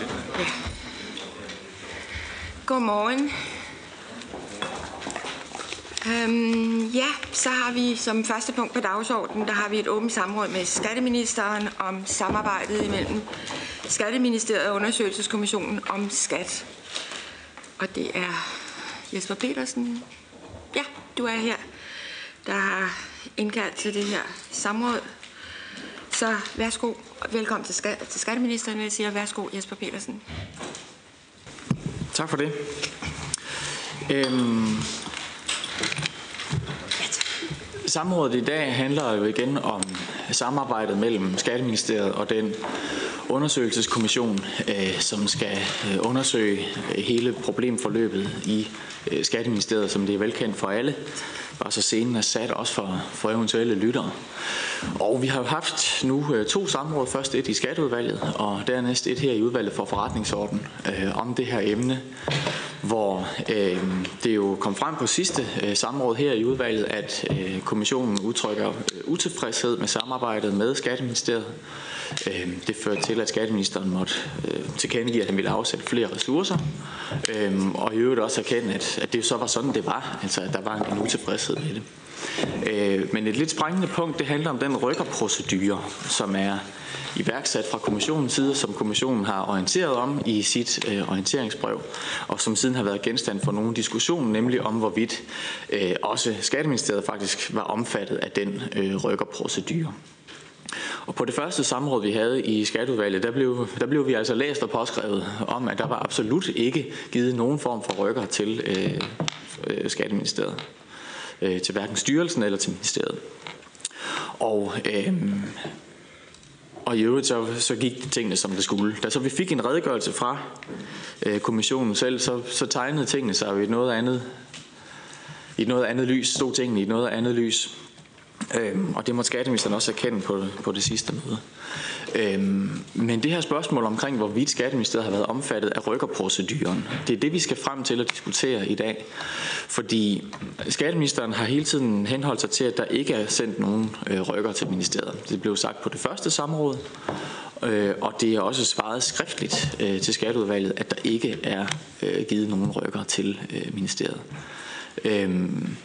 Ja. Godmorgen. Øhm, ja, så har vi som første punkt på dagsordenen, der har vi et åbent samråd med skatteministeren om samarbejdet imellem Skatteministeriet og Undersøgelseskommissionen om skat. Og det er Jesper Petersen. Ja, du er her, der har indkaldt til det her samråd. Så værsgo, velkommen til, skat, til skatteministeren, jeg siger værsgo Jesper Petersen. Tak for det. Øhm, samrådet i dag handler jo igen om samarbejdet mellem Skatteministeriet og den undersøgelseskommission, øh, som skal øh, undersøge hele problemforløbet i øh, Skatteministeriet, som det er velkendt for alle. Bare så scenen er sat også for, for eventuelle lyttere. Og vi har jo haft nu øh, to samråd. Først et i Skatteudvalget, og dernæst et her i udvalget for forretningsorden øh, om det her emne, hvor øh, det jo kom frem på sidste øh, samråd her i udvalget, at øh, kommissionen udtrykker øh, utilfredshed med samarbejdet med Skatteministeriet. Øh, det førte til, at skatteministeren måtte øh, tilkendegive, at han ville afsætte flere ressourcer, øh, og i øvrigt også erkende, at, at det så var sådan, det var, altså at der var en, utilfredshed med det. Øh, men et lidt sprængende punkt, det handler om den rykkerprocedure, som er iværksat fra kommissionens side, som kommissionen har orienteret om i sit øh, orienteringsbrev, og som siden har været genstand for nogle diskussion, nemlig om hvorvidt øh, også Skatteministeriet faktisk var omfattet af den øh, rykkerprocedure. Og på det første samråd, vi havde i skatteudvalget, der blev, der blev vi altså læst og påskrevet om, at der var absolut ikke givet nogen form for rykker til øh, øh, Skatteministeriet. Øh, til hverken styrelsen eller til ministeriet. Og, øh, og i øvrigt så, så gik tingene som det skulle. Da så vi fik en redegørelse fra øh, kommissionen selv, så, så tegnede tingene sig i et noget andet, i et noget andet lys, stod tingene i et noget andet lys. Øhm, og det må skatteministeren også erkende på, på det sidste møde. Øhm, men det her spørgsmål omkring, hvorvidt skatteministeriet har været omfattet af rykkerproceduren, det er det, vi skal frem til at diskutere i dag. Fordi skatteministeren har hele tiden henholdt sig til, at der ikke er sendt nogen øh, rykker til ministeriet. Det blev sagt på det første samråd, øh, og det er også svaret skriftligt øh, til skatteudvalget, at der ikke er øh, givet nogen rykker til øh, ministeriet. Øhm,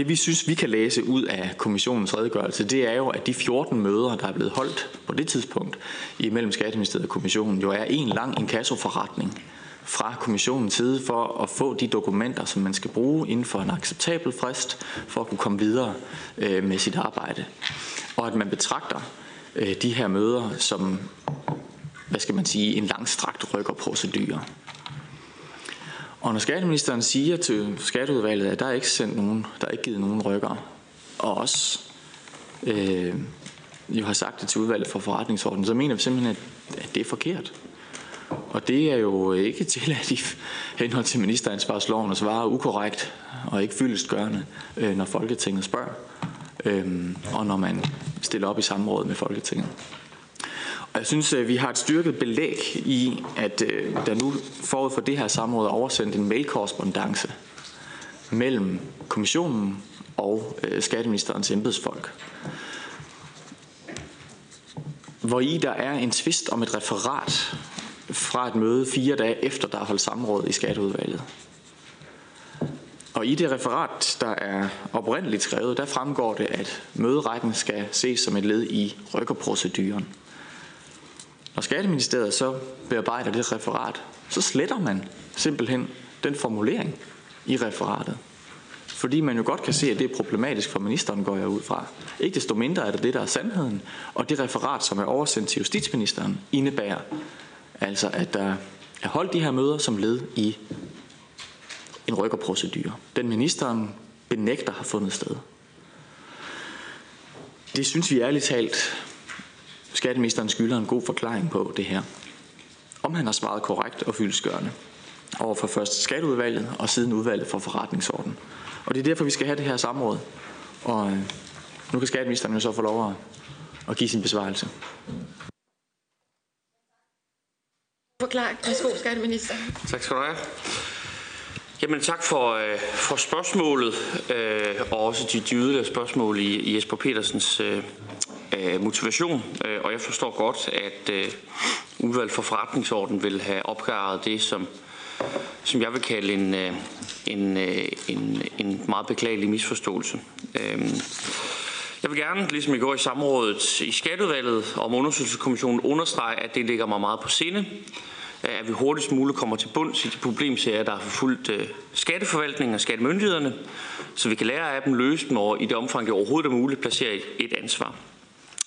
det vi synes, vi kan læse ud af kommissionens redegørelse, det er jo, at de 14 møder, der er blevet holdt på det tidspunkt imellem Skatteministeriet og kommissionen, jo er en lang inkassoforretning fra kommissionens side for at få de dokumenter, som man skal bruge inden for en acceptabel frist, for at kunne komme videre øh, med sit arbejde. Og at man betragter øh, de her møder som, hvad skal man sige, en langstrakt rykkerprocedure. Og når skatteministeren siger til skatteudvalget, at der er ikke sendt nogen, der er ikke givet nogen rykker, og også øh, jo har sagt det til udvalget for forretningsordenen, så mener vi simpelthen, at, at det er forkert. Og det er jo ikke tilladt at i henhold til ministeransvarsloven at svare ukorrekt og ikke fyldestgørende, øh, når Folketinget spørger, øh, og når man stiller op i samråd med Folketinget. Og jeg synes, øh, vi har et styrket belæg i, at øh, der nu forud for det her samråd er oversendt en mailkorrespondence mellem kommissionen og øh, skatteministerens embedsfolk, hvor i der er en tvist om et referat fra et møde fire dage efter, der er holdt samråd i skatteudvalget. Og i det referat, der er oprindeligt skrevet, der fremgår det, at møderetten skal ses som et led i rykkerproceduren. Når Skatteministeriet så bearbejder det referat, så sletter man simpelthen den formulering i referatet. Fordi man jo godt kan se, at det er problematisk for ministeren, går jeg ud fra. Ikke desto mindre er det det, der er sandheden. Og det referat, som er oversendt til justitsministeren, indebærer altså, at der er holdt de her møder som led i en rykkerprocedure. Den ministeren benægter har fundet sted. Det synes vi ærligt talt Skatteministeren skylder en god forklaring på det her. Om han har svaret korrekt og fyldskørende over for først skatteudvalget og siden udvalget for forretningsorden. Og det er derfor, vi skal have det her samråd. Og øh, nu kan skatteministeren jo så få lov at, at give sin besvarelse. Forklaring. Værsgo, skatteminister. Tak skal du have. Jamen tak for, øh, for spørgsmålet, øh, og også de, de yderligere spørgsmål i, i Jesper Petersens øh, øh, motivation, øh, og jeg forstår godt, at øh, udvalg for forretningsorden vil have opklaret det, som, som jeg vil kalde en, øh, en, øh, en, en meget beklagelig misforståelse. Øh, jeg vil gerne, ligesom i går i samrådet i Skatteudvalget om undersøgelseskommissionen, understrege, at det ligger mig meget på sinde, øh, at vi hurtigst muligt kommer til bunds i de problemserier, der har forfulgt øh, skatteforvaltningen og skattemyndighederne, så vi kan lære af dem, løse dem og i det omfang, det overhovedet er muligt, placere et ansvar.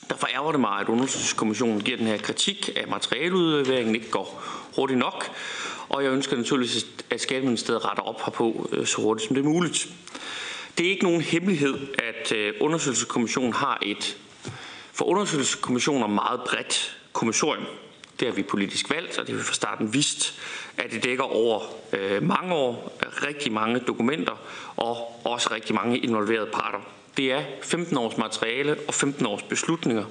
Derfor ærger det mig, at undersøgelseskommissionen giver den her kritik af materialeudleveringen ikke går hurtigt nok, og jeg ønsker naturligvis, at Skatteministeriet retter op herpå øh, så hurtigt som det er muligt. Det er ikke nogen hemmelighed, at øh, undersøgelseskommissionen har et for undersøgelseskommissioner meget bredt kommissorium. Det har vi politisk valgt, og det har vi fra starten vidst, at det dækker over øh, mange år, rigtig mange dokumenter og også rigtig mange involverede parter. Det er 15 års materiale og 15 års beslutninger,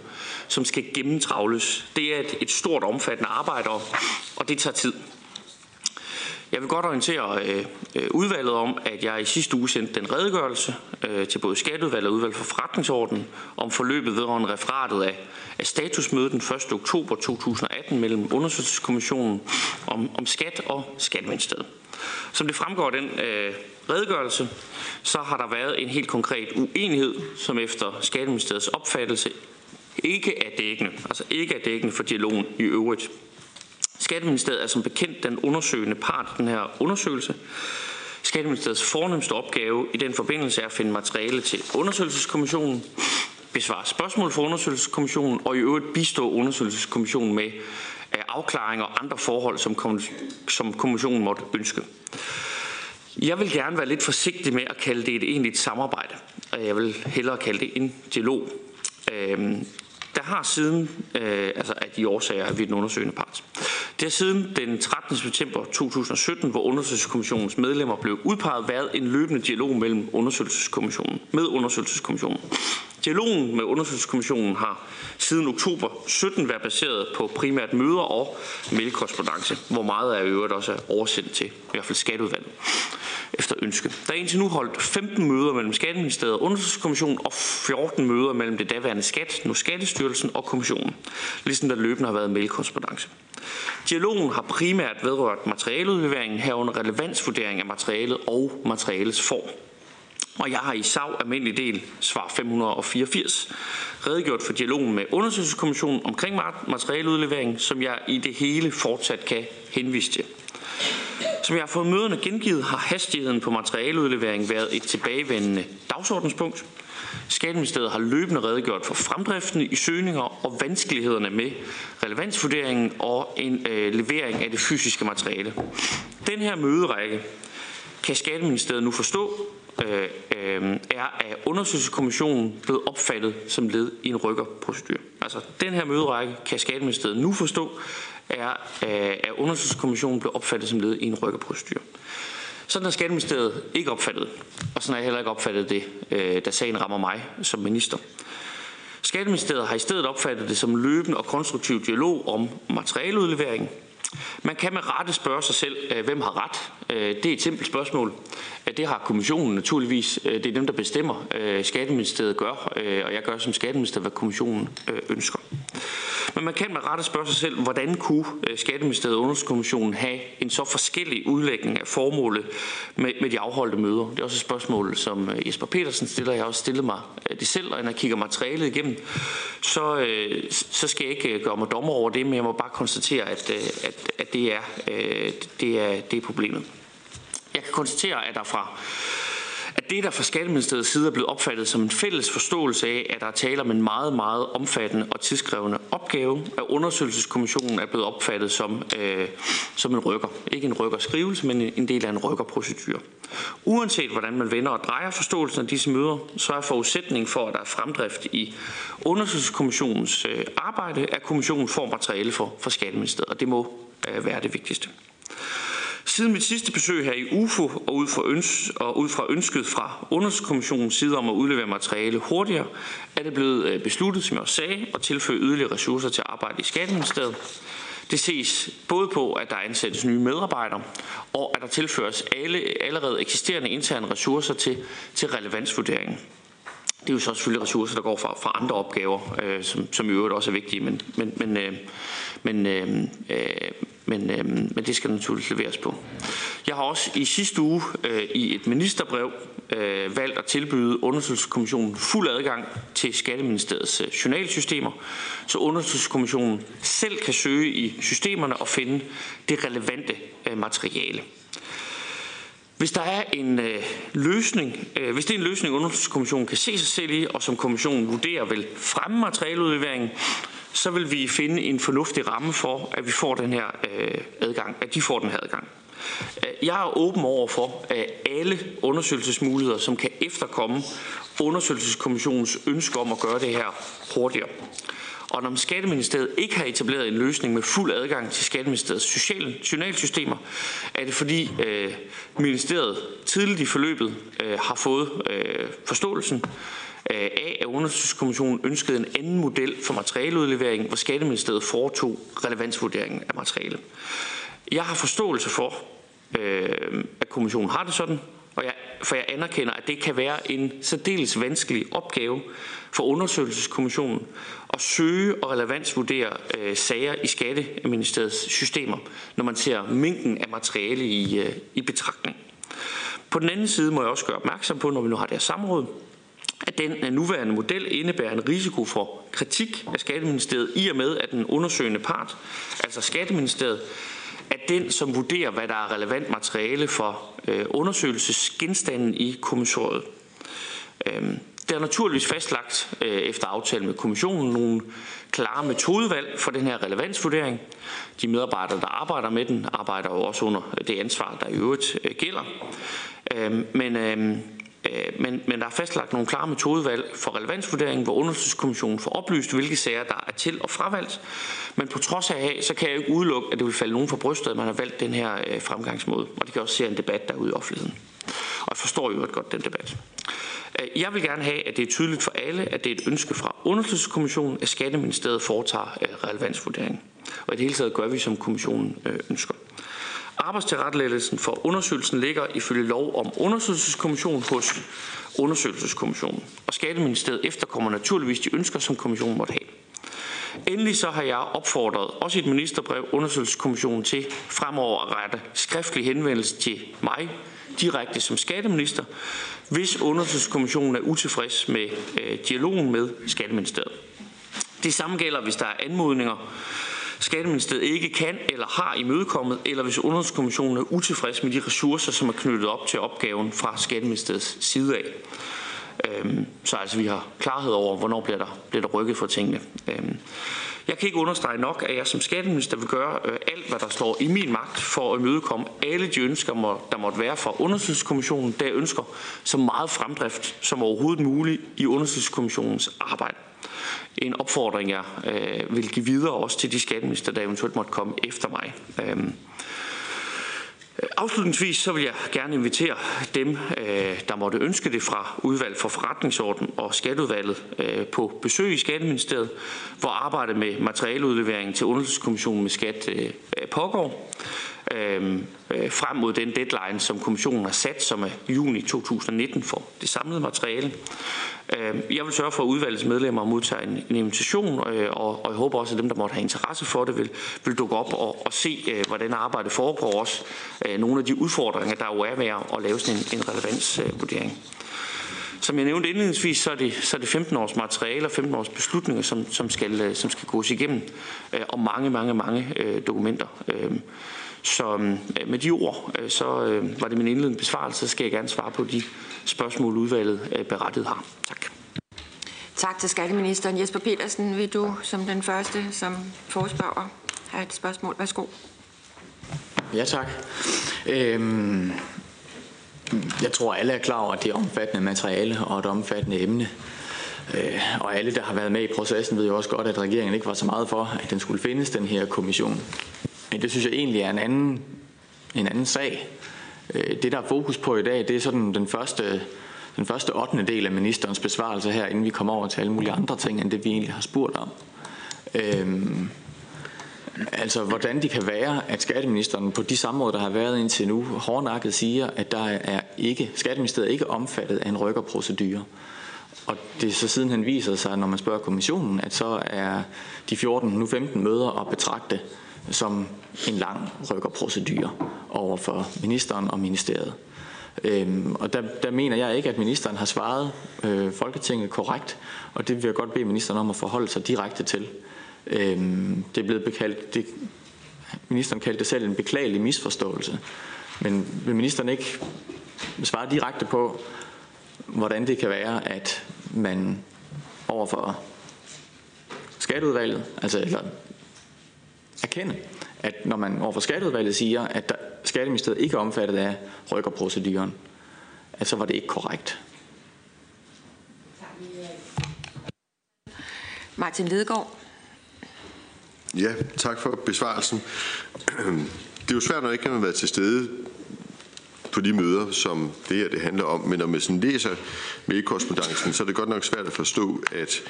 som skal gennemtravles. Det er et, et stort omfattende arbejde, og det tager tid. Jeg vil godt orientere øh, øh, udvalget om, at jeg i sidste uge sendte den redegørelse øh, til både Skatteudvalget og Udvalget for Forretningsordenen om forløbet vedrørende referatet af, af statusmødet den 1. oktober 2018 mellem Undersøgelseskommissionen om, om skat og Skatteministeriet. Som det fremgår af den øh, redegørelse, så har der været en helt konkret uenighed, som efter Skatteministeriets opfattelse ikke er dækkende, altså ikke er dækkende for dialogen i øvrigt. Skatteministeriet er som bekendt den undersøgende part i den her undersøgelse. Skatteministeriets fornemmeste opgave i den forbindelse er at finde materiale til undersøgelseskommissionen, besvare spørgsmål for undersøgelseskommissionen og i øvrigt bistå undersøgelseskommissionen med øh, afklaringer og andre forhold, som, som kommissionen måtte ønske. Jeg vil gerne være lidt forsigtig med at kalde det et egentligt samarbejde, og jeg vil hellere kalde det en dialog. Øhm, der har siden, øh, altså af de årsager, at vi er den undersøgende part. Det har siden den 13. september 2017, hvor undersøgelseskommissionens medlemmer blev udpeget, været en løbende dialog mellem undersøgelseskommissionen, med undersøgelseskommissionen. Dialogen med undersøgelseskommissionen har siden oktober 17 været baseret på primært møder og mailkorrespondence, hvor meget af øvrigt også er oversendt til i hvert fald skatteudvalget efter ønske. Der er indtil nu holdt 15 møder mellem Skatteministeriet og Undersøgelseskommissionen og 14 møder mellem det daværende Skat, nu Skattestyrelsen og Kommissionen, ligesom der løbende har været mailkorrespondence. Dialogen har primært vedrørt materialeudleveringen herunder relevansvurdering af materialet og materialets form. Og jeg har i SAV almindelig del, svar 584, redegjort for dialogen med undersøgelseskommissionen omkring materialeudlevering, som jeg i det hele fortsat kan henvise til. Som jeg har fået møderne gengivet, har hastigheden på materialeudlevering været et tilbagevendende dagsordenspunkt. Skatteministeriet har løbende redegjort for fremdriften i søgninger og vanskelighederne med relevansvurderingen og en øh, levering af det fysiske materiale. Den her møderække kan Skatteministeriet nu forstå, øh, øh, er af undersøgelseskommissionen blevet opfattet som led i en rykkerprocedur. Altså den her møderække kan Skatteministeriet nu forstå, er øh, af undersøgelseskommissionen blevet opfattet som led i en rykkerprocedur. Sådan har Skatteministeriet ikke opfattet, og sådan har jeg heller ikke opfattet det, øh, da sagen rammer mig som minister. Skatteministeriet har i stedet opfattet det som løbende og konstruktiv dialog om materialeudlevering, man kan med rette spørge sig selv, øh, hvem har ret? Øh, det er et simpelt spørgsmål. Øh, det har kommissionen naturligvis. Det er dem, der bestemmer. Skatteministeriet gør, og jeg gør som skatteminister, hvad kommissionen ønsker. Men man kan med rette spørge sig selv, hvordan kunne Skatteministeriet og Underskommissionen have en så forskellig udlægning af formålet med, med de afholdte møder? Det er også et spørgsmål, som Jesper Petersen stiller. Jeg har også stillet mig det selv, og når jeg kigger materialet igennem, så, så skal jeg ikke gøre mig dommer over det, men jeg må bare konstatere, at, at at det er, øh, det er, det er problemet. Jeg kan konstatere, at der fra at det, der fra Skatteministeriets side er blevet opfattet som en fælles forståelse af, at der er tale om en meget, meget omfattende og tidskrævende opgave, at undersøgelseskommissionen er blevet opfattet som, øh, som en rykker. Ikke en rykkerskrivelse, men en del af en rykkerprocedur. Uanset hvordan man vender og drejer forståelsen af disse møder, så er forudsætningen for, at der er fremdrift i undersøgelseskommissionens øh, arbejde, at kommissionen får materiale for, for Skatteministeriet, og det må Øh, være det vigtigste. Siden mit sidste besøg her i UFO og ud fra, øns og ud fra ønsket fra undersøgelseskommissionens side om at udlevere materiale hurtigere, er det blevet øh, besluttet, som jeg også sagde, at tilføre yderligere ressourcer til arbejde i Skatteministeriet. Det ses både på, at der ansættes nye medarbejdere, og at der tilføres alle allerede eksisterende interne ressourcer til, til relevansvurderingen. det er jo så selvfølgelig ressourcer, der går fra, fra andre opgaver, øh, som, som i øvrigt også er vigtige, men, men, men, øh, men, øh, øh, men, øh, men det skal naturligvis leveres på. Jeg har også i sidste uge øh, i et ministerbrev øh, valgt at tilbyde undersøgelseskommissionen fuld adgang til Skatteministeriets øh, journalsystemer, så undersøgelseskommissionen selv kan søge i systemerne og finde det relevante øh, materiale. Hvis der er en øh, løsning, øh, hvis det er en løsning, undersøgelseskommissionen kan se sig selv i, og som kommissionen vurderer vil fremme materialeudleveringen, så vil vi finde en fornuftig ramme for, at vi får den her øh, adgang, at de får den her adgang. Øh, jeg er åben over for at alle undersøgelsesmuligheder, som kan efterkomme undersøgelseskommissionens ønske om at gøre det her hurtigere. Og når Skatteministeriet ikke har etableret en løsning med fuld adgang til Skatteministeriets sociale, journalsystemer, er det fordi øh, ministeriet tidligt i forløbet øh, har fået øh, forståelsen Øh, af, at undersøgelseskommissionen ønskede en anden model for materialeudlevering, hvor Skatteministeriet foretog relevansvurderingen af materiale. Jeg har forståelse for, øh, at kommissionen har det sådan, og jeg, for jeg anerkender, at det kan være en særdeles vanskelig opgave for undersøgelseskommissionen at søge og relevansvurdere øh, sager i Skatteministeriets systemer, når man ser mængden af materiale i, øh, i betragtning. På den anden side må jeg også gøre opmærksom på, når vi nu har det her samråd, at den øh, nuværende model indebærer en risiko for kritik af Skatteministeriet i og med, at den undersøgende part, altså Skatteministeriet, er den, som vurderer, hvad der er relevant materiale for øh, undersøgelsesgenstanden i kommissoriet. Øhm, der er naturligvis fastlagt øh, efter aftale med kommissionen nogle klare metodevalg for den her relevansvurdering. De medarbejdere, der arbejder med den, arbejder jo også under det ansvar, der i øvrigt øh, gælder. Øhm, men, øh, Øh, men, men der er fastlagt nogle klare metodevalg for relevansvurdering, hvor undersøgelseskommissionen får oplyst, hvilke sager der er til- og fravalgt. Men på trods af, så kan jeg ikke udelukke, at det vil falde nogen for brystet, at man har valgt den her øh, fremgangsmåde. Og det kan også se en debat derude i offentligheden. Og jeg forstår jo godt den debat. Øh, jeg vil gerne have, at det er tydeligt for alle, at det er et ønske fra undersøgelseskommissionen, at Skatteministeriet foretager relevansvurdering. Og i det hele taget gør vi, som kommissionen ønsker. Arbejdstilrettelæggelsen for undersøgelsen ligger ifølge lov om undersøgelseskommission hos undersøgelseskommissionen. Og Skatteministeriet efterkommer naturligvis de ønsker, som kommissionen måtte have. Endelig så har jeg opfordret, også i et ministerbrev, undersøgelseskommissionen til fremover at rette skriftlig henvendelse til mig direkte som skatteminister, hvis undersøgelseskommissionen er utilfreds med øh, dialogen med Skatteministeriet. Det samme gælder, hvis der er anmodninger, Skatteministeriet ikke kan eller har imødekommet, eller hvis undersøgelseskommissionen er utilfreds med de ressourcer, som er knyttet op til opgaven fra Skatteministeriets side af. Øhm, så altså vi har klarhed over, hvornår bliver der, bliver der rykket for tingene. Øhm, jeg kan ikke understrege nok, at jeg som skatteminister vil gøre øh, alt, hvad der står i min magt for at imødekomme alle de ønsker, der måtte være fra undersøgelseskommissionen, der ønsker så meget fremdrift som overhovedet muligt i undersøgelseskommissionens arbejde. En opfordring, jeg øh, vil give videre også til de skatteminister, der eventuelt måtte komme efter mig. Øhm, Afslutningsvis så vil jeg gerne invitere dem, øh, der måtte ønske det fra udvalg for forretningsorden og skatteudvalget øh, på besøg i Skatteministeriet, hvor arbejdet med materialeudlevering til undersøgelseskommissionen med skat øh, pågår. Øhm, øh, frem mod den deadline, som kommissionen har sat, som er juni 2019 for det samlede materiale. Øh, jeg vil sørge for, at udvalgets medlemmer modtager en, en invitation, øh, og, og jeg håber også, at dem, der måtte have interesse for det, vil, vil dukke op og, og se, øh, hvordan arbejdet foregår også. Øh, nogle af de udfordringer, der jo er ved at lave sådan en, en relevansvurdering. Som jeg nævnte indledningsvis, så er det, så er det 15 års materiale og 15 års beslutninger, som, som, skal, øh, som skal gås igennem, øh, og mange, mange, mange dokumenter. Øhm, så med de ord, så var det min indledende besvarelse, så skal jeg gerne svare på de spørgsmål, udvalget øh, berettet har. Tak. Tak til skatteministeren. Jesper Petersen, vil du som den første, som forespørger, have et spørgsmål? Værsgo. Ja, tak. Øhm, jeg tror, alle er klar over, at det er omfattende materiale og et omfattende emne. Øh, og alle, der har været med i processen, ved jo også godt, at regeringen ikke var så meget for, at den skulle findes, den her kommission. Det synes jeg egentlig er en anden, en anden sag. Øh, det, der er fokus på i dag, det er sådan den første, den første 8. del af ministerens besvarelse her, inden vi kommer over til alle mulige andre ting, end det vi egentlig har spurgt om. Øhm, altså, hvordan det kan være, at skatteministeren på de samråd, der har været indtil nu, hårdnakket siger, at der er ikke, skatteministeriet er ikke omfattet af en rykkerprocedure. og det så sidenhen viser sig, når man spørger kommissionen, at så er de 14, nu 15 møder at betragte som en lang rykkerprocedure over for ministeren og ministeriet. Øhm, og der, der mener jeg ikke, at ministeren har svaret øh, Folketinget korrekt, og det vil jeg godt bede ministeren om at forholde sig direkte til. Øhm, det er blevet bekaldt, det, ministeren kaldte det selv en beklagelig misforståelse. Men vil ministeren ikke svare direkte på, hvordan det kan være, at man overfor skatteudvalget, altså eller erkende, at når man overfor skatteudvalget siger, at der, skatteministeriet ikke er omfattet af rykkerproceduren, at så var det ikke korrekt. Martin Lidegaard. Ja, tak for besvarelsen. Det er jo svært, når ikke kan man være til stede på de møder, som det her det handler om. Men når man sådan læser mailkorrespondancen, så er det godt nok svært at forstå, at,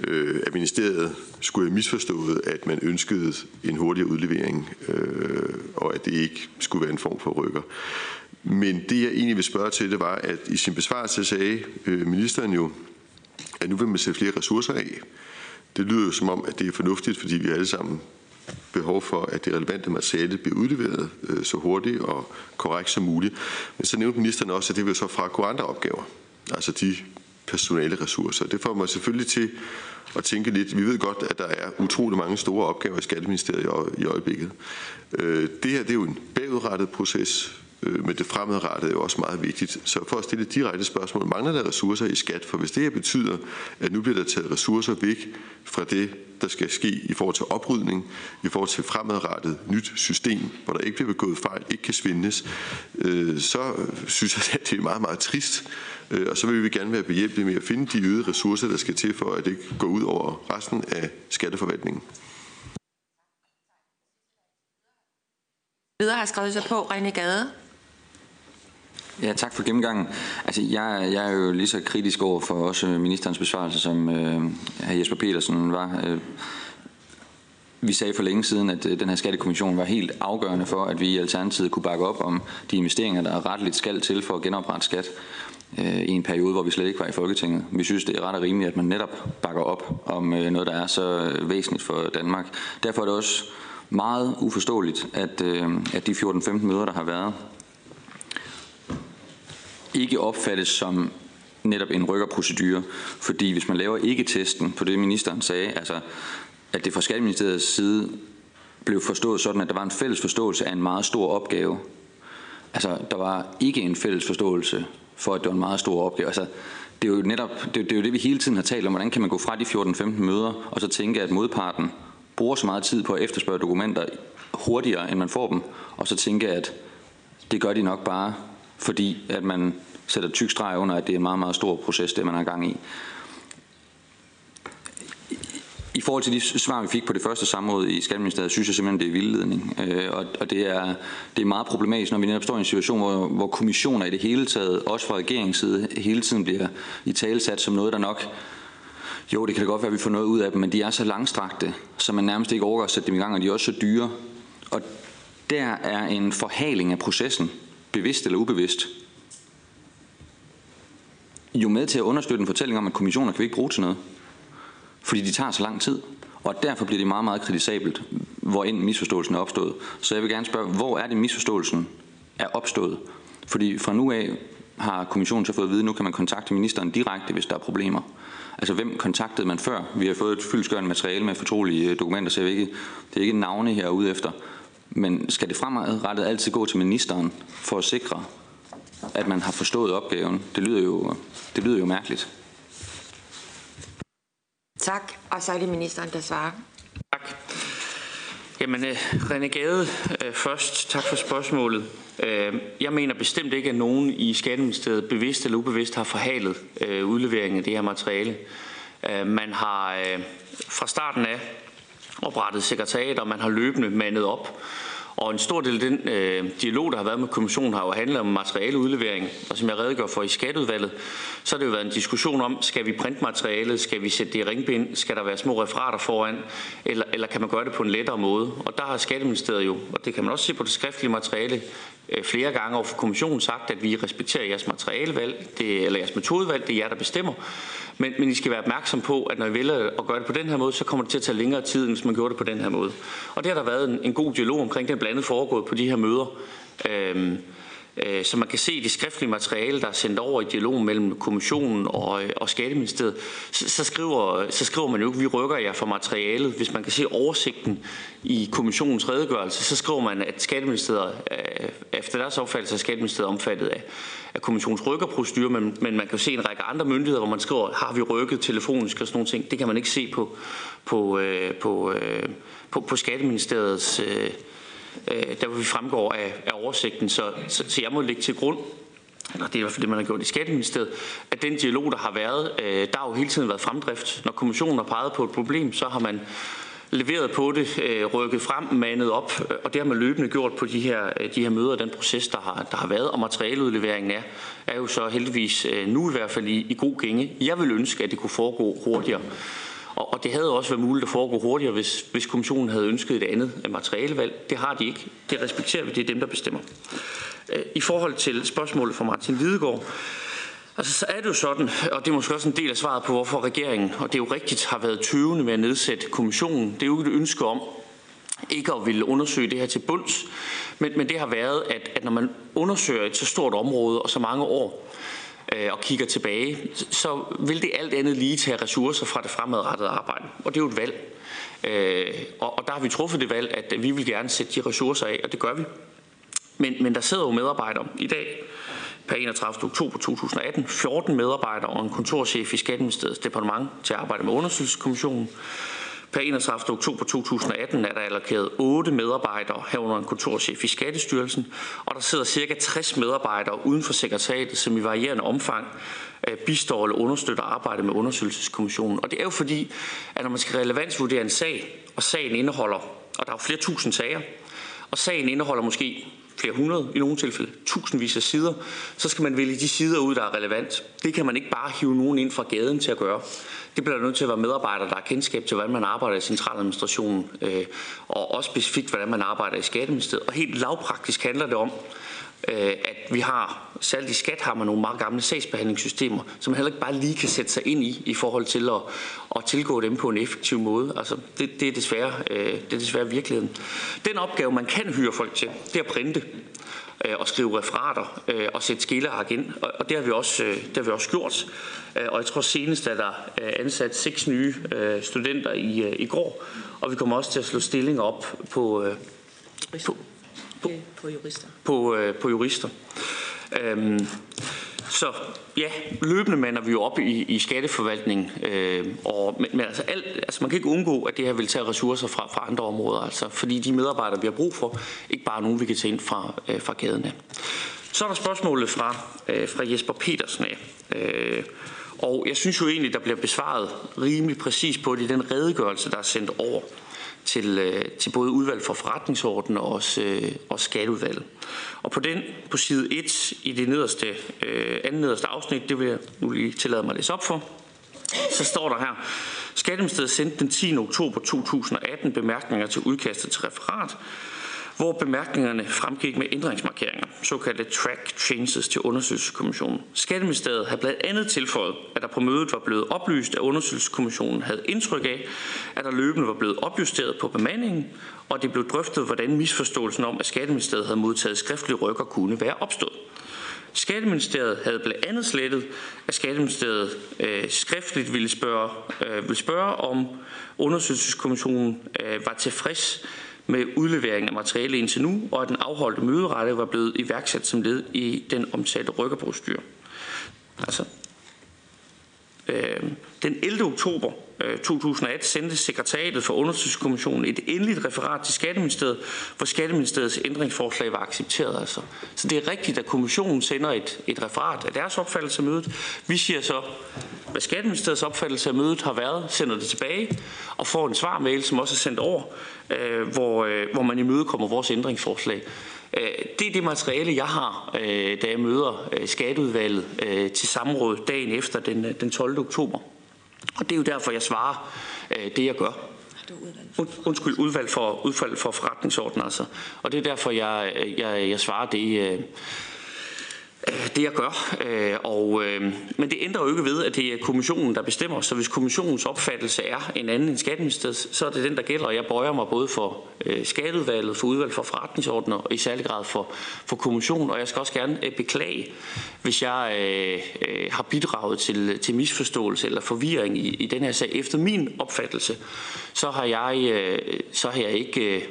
øh, at ministeriet skulle have misforstået, at man ønskede en hurtigere udlevering, øh, og at det ikke skulle være en form for rykker. Men det, jeg egentlig vil spørge til, det var, at i sin besvarelse sagde øh, ministeren jo, at nu vil man sætte flere ressourcer af. Det lyder jo som om, at det er fornuftigt, fordi vi alle sammen behov for, at det relevante materiale bliver udleveret øh, så hurtigt og korrekt som muligt. Men så nævnte ministeren også, at det vil så fra andre opgaver, altså de personale ressourcer. Det får mig selvfølgelig til at tænke lidt. Vi ved godt, at der er utrolig mange store opgaver i Skatteministeriet i øjeblikket. Øh, det her det er jo en bagudrettet proces. Øh, men det fremadrettede er jo også meget vigtigt. Så for at stille et direkte spørgsmål, mangler der ressourcer i skat? For hvis det her betyder, at nu bliver der taget ressourcer væk fra det, der skal ske i forhold til oprydning, i forhold til fremadrettet nyt system, hvor der ikke bliver begået fejl, ikke kan svindes, øh, så synes jeg, at det er meget, meget trist. Øh, og så vil vi gerne være behjælpelige med at finde de øgede ressourcer, der skal til for, at det ikke går ud over resten af skatteforvaltningen. Videre har skrevet sig på René Gade. Ja, tak for gennemgangen. Altså, jeg, jeg er jo lige så kritisk over for også ministerens besvarelse, som øh, hr. Jesper Petersen var. Øh, vi sagde for længe siden, at øh, den her skattekommission var helt afgørende for, at vi i Alternativet kunne bakke op om de investeringer, der retteligt skal til for at genoprette skat øh, i en periode, hvor vi slet ikke var i Folketinget. Vi synes, det er ret og rimeligt, at man netop bakker op om øh, noget, der er så øh, væsentligt for Danmark. Derfor er det også meget uforståeligt, at, øh, at de 14-15 møder, der har været, ikke opfattes som netop en rykkerprocedure, fordi hvis man laver ikke-testen på det, ministeren sagde, altså at det fra Skatteministeriets side blev forstået sådan, at der var en fælles forståelse af en meget stor opgave. Altså, der var ikke en fælles forståelse for, at det var en meget stor opgave. Altså, det er jo netop, det, det er jo det, vi hele tiden har talt om. Hvordan kan man gå fra de 14-15 møder, og så tænke, at modparten bruger så meget tid på at efterspørge dokumenter hurtigere, end man får dem, og så tænke, at det gør de nok bare fordi at man sætter tyk streg under, at det er en meget, meget stor proces, det man har gang i. I forhold til de svar, vi fik på det første samråd i Skatteministeriet, synes jeg simpelthen, det er vildledning. Øh, og det er, det er meget problematisk, når vi netop står i en situation, hvor, hvor kommissioner i det hele taget, også fra regeringens side, hele tiden bliver i talesat som noget, der nok jo, det kan da godt være, at vi får noget ud af dem, men de er så langstrakte, så man nærmest ikke overgår at sætte dem i gang, og de er også så dyre. Og der er en forhaling af processen, bevidst eller ubevidst, jo med til at understøtte en fortælling om, at kommissioner kan vi ikke bruge til noget. Fordi de tager så lang tid. Og derfor bliver det meget, meget kritisabelt, hvor end misforståelsen er opstået. Så jeg vil gerne spørge, hvor er det misforståelsen er opstået? Fordi fra nu af har kommissionen så fået at vide, at nu kan man kontakte ministeren direkte, hvis der er problemer. Altså, hvem kontaktede man før? Vi har fået et fyldskørende materiale med fortrolige dokumenter, så jeg ikke, det er ikke navne herude efter. Men skal det fremadrettet altid gå til ministeren for at sikre, at man har forstået opgaven? Det lyder jo, det lyder jo mærkeligt. Tak, og så er det ministeren, der svarer. Tak. Jamen, uh, René Gade uh, først. Tak for spørgsmålet. Uh, jeg mener bestemt ikke, at nogen i Skatteministeriet bevidst eller ubevidst har forhalet uh, udleveringen af det her materiale. Uh, man har fra starten af oprettet sekretariat, og man har løbende mandet op. Og en stor del af den øh, dialog, der har været med kommissionen, har jo handlet om materialeudlevering. Og som jeg redegør for i skatteudvalget, så har det jo været en diskussion om, skal vi printe materialet, skal vi sætte det i ringbind, skal der være små referater foran, eller, eller kan man gøre det på en lettere måde? Og der har Skatteministeriet jo, og det kan man også se på det skriftlige materiale, Øh, flere gange over for kommissionen sagt, at vi respekterer jeres materialevalg, det, eller jeres metodevalg, det er jer, der bestemmer. Men, men I skal være opmærksom på, at når I vælger at gøre det på den her måde, så kommer det til at tage længere tid, end hvis man gjorde det på den her måde. Og det har der været en, en god dialog omkring, den blandt andet foregået på de her møder. Øhm, Øh, så man kan se i det skriftlige materiale, der er sendt over i dialogen mellem kommissionen og, øh, og Skatteministeriet, så, så, skriver, så skriver man jo ikke, vi rykker jer for materialet. Hvis man kan se oversigten i kommissionens redegørelse, så skriver man, at Skatteministeriet, øh, efter deres opfattelse er Skatteministeriet omfattet af, af kommissionens rykkerprocedur, men, men man kan se en række andre myndigheder, hvor man skriver, har vi rykket telefonisk og sådan nogle ting. Det kan man ikke se på, på, øh, på, på, på Skatteministeriets øh, øh, der hvor vi fremgår af, af oversigten. Så, så, så jeg må lægge til grund, eller det er i hvert fald det, man har gjort i Skatteministeriet, at den dialog, der har været, øh, der har jo hele tiden været fremdrift. Når kommissionen har peget på et problem, så har man leveret på det, øh, rykket frem, manet op, øh, og det har man løbende gjort på de her, øh, de her møder, den proces, der har, der har været, og materialeudleveringen er, er jo så heldigvis øh, nu i hvert fald i, i god gænge. Jeg vil ønske, at det kunne foregå hurtigere. Og, og det havde også været muligt at foregå hurtigere, hvis, hvis kommissionen havde ønsket et andet materialevalg. Det har de ikke. Det respekterer vi. Det er dem, der bestemmer. Øh, I forhold til spørgsmålet fra Martin Lidegaard, Altså, så er det jo sådan, og det er måske også en del af svaret på, hvorfor regeringen, og det er jo rigtigt, har været tøvende med at nedsætte kommissionen. Det er jo ikke et ønske om ikke at ville undersøge det her til bunds, men, men det har været, at, at når man undersøger et så stort område og så mange år, øh, og kigger tilbage, så vil det alt andet lige tage ressourcer fra det fremadrettede arbejde. Og det er jo et valg. Øh, og, og der har vi truffet det valg, at vi vil gerne sætte de ressourcer af, og det gør vi. Men, men der sidder jo medarbejdere i dag, per 31. oktober 2018, 14 medarbejdere og en kontorchef i Skatteministeriets departement til at arbejde med undersøgelseskommissionen. Per 31. oktober 2018 er der allokeret 8 medarbejdere herunder en kontorchef i Skattestyrelsen, og der sidder ca. 60 medarbejdere uden for sekretariatet, som i varierende omfang øh, bistår eller understøtter arbejdet med undersøgelseskommissionen. Og det er jo fordi, at når man skal relevansvurdere en sag, og sagen indeholder, og der er jo flere tusind sager, og sagen indeholder måske flere hundrede, i nogle tilfælde tusindvis af sider, så skal man vælge de sider ud, der er relevant. Det kan man ikke bare hive nogen ind fra gaden til at gøre. Det bliver nødt til at være medarbejdere, der har kendskab til, hvordan man arbejder i centraladministrationen, øh, og også specifikt, hvordan man arbejder i Skatteministeriet. Og helt lavpraktisk handler det om, Øh, at vi har, særligt i skat har man nogle meget gamle sagsbehandlingssystemer, som man heller ikke bare lige kan sætte sig ind i, i forhold til at, at tilgå dem på en effektiv måde. Altså, det, det, er desværre, øh, det er desværre virkeligheden. Den opgave, man kan hyre folk til, det er at printe øh, og skrive referater og sætte skilleark ind. Og, og det, har vi også, det har vi også gjort. Og jeg tror senest, at der er ansat seks nye studenter i, i går, og vi kommer også til at slå stillinger op på, på, på, på jurister. På, øh, på jurister. Øhm, så ja, løbende mander vi jo op i, i skatteforvaltningen, øh, og, men, men altså, alt, altså man kan ikke undgå, at det her vil tage ressourcer fra, fra andre områder, altså, fordi de medarbejdere, vi har brug for, ikke bare nogen, vi kan tage ind fra, øh, fra gaden af. Så er der spørgsmålet fra, øh, fra Jesper Petersen af. Øh, og jeg synes jo egentlig, der bliver besvaret rimelig præcis på det i den redegørelse, der er sendt over til, øh, til både udvalg for forretningsorden og også, øh, og skatteudvalg. Og på den, på side 1 i det nederste, øh, anden nederste afsnit, det vil jeg nu lige tillade mig at læse op for, så står der her, Skatteministeriet sendte den 10. oktober 2018 bemærkninger til udkastet til referat, hvor bemærkningerne fremgik med ændringsmarkeringer, såkaldte track changes til undersøgelseskommissionen. Skatteministeriet har blandt andet tilføjet, at der på mødet var blevet oplyst, at undersøgelseskommissionen havde indtryk af, at der løbende var blevet opjusteret på bemandingen, og det blev drøftet, hvordan misforståelsen om, at Skatteministeriet havde modtaget skriftlige rykker, kunne være opstået. Skatteministeriet havde blandt andet slettet, at Skatteministeriet øh, skriftligt ville spørge, øh, ville spørge, om undersøgelseskommissionen øh, var tilfreds med udlevering af materiale indtil nu, og at den afholdte møderette var blevet iværksat som led i den omtalte rykkerprocedur. Altså, øh, den 11. oktober Øh, 2018 sendte sekretariatet for undersøgelseskommissionen et endeligt referat til Skatteministeriet, hvor Skatteministeriets ændringsforslag var accepteret. Altså. Så det er rigtigt, at kommissionen sender et, et referat af deres opfattelse af mødet. Vi siger så, hvad Skatteministeriets opfattelse af mødet har været, sender det tilbage og får en svarmail, som også er sendt over, øh, hvor, øh, hvor man imødekommer vores ændringsforslag. Øh, det er det materiale, jeg har, øh, da jeg møder skatteudvalget til samråd dagen efter den, den 12. oktober. Og det er jo derfor, jeg svarer det, jeg gør. Undskyld, udvalg for, udvalg for forretningsorden altså. Og det er derfor, jeg, jeg, jeg svarer det, øh, Øh, det jeg gør. Øh, og, øh, men det ændrer jo ikke ved, at det er kommissionen, der bestemmer. Så hvis kommissionens opfattelse er en anden end skatteministeriet, så er det den, der gælder. Og jeg bøjer mig både for skatteudvalget, for udvalg for forretningsordner og i særlig grad for, for kommissionen. Og jeg skal også gerne beklage, hvis jeg øh, har bidraget til, til misforståelse eller forvirring i, i den her sag. Efter min opfattelse, så har jeg, øh, så har jeg ikke... Øh,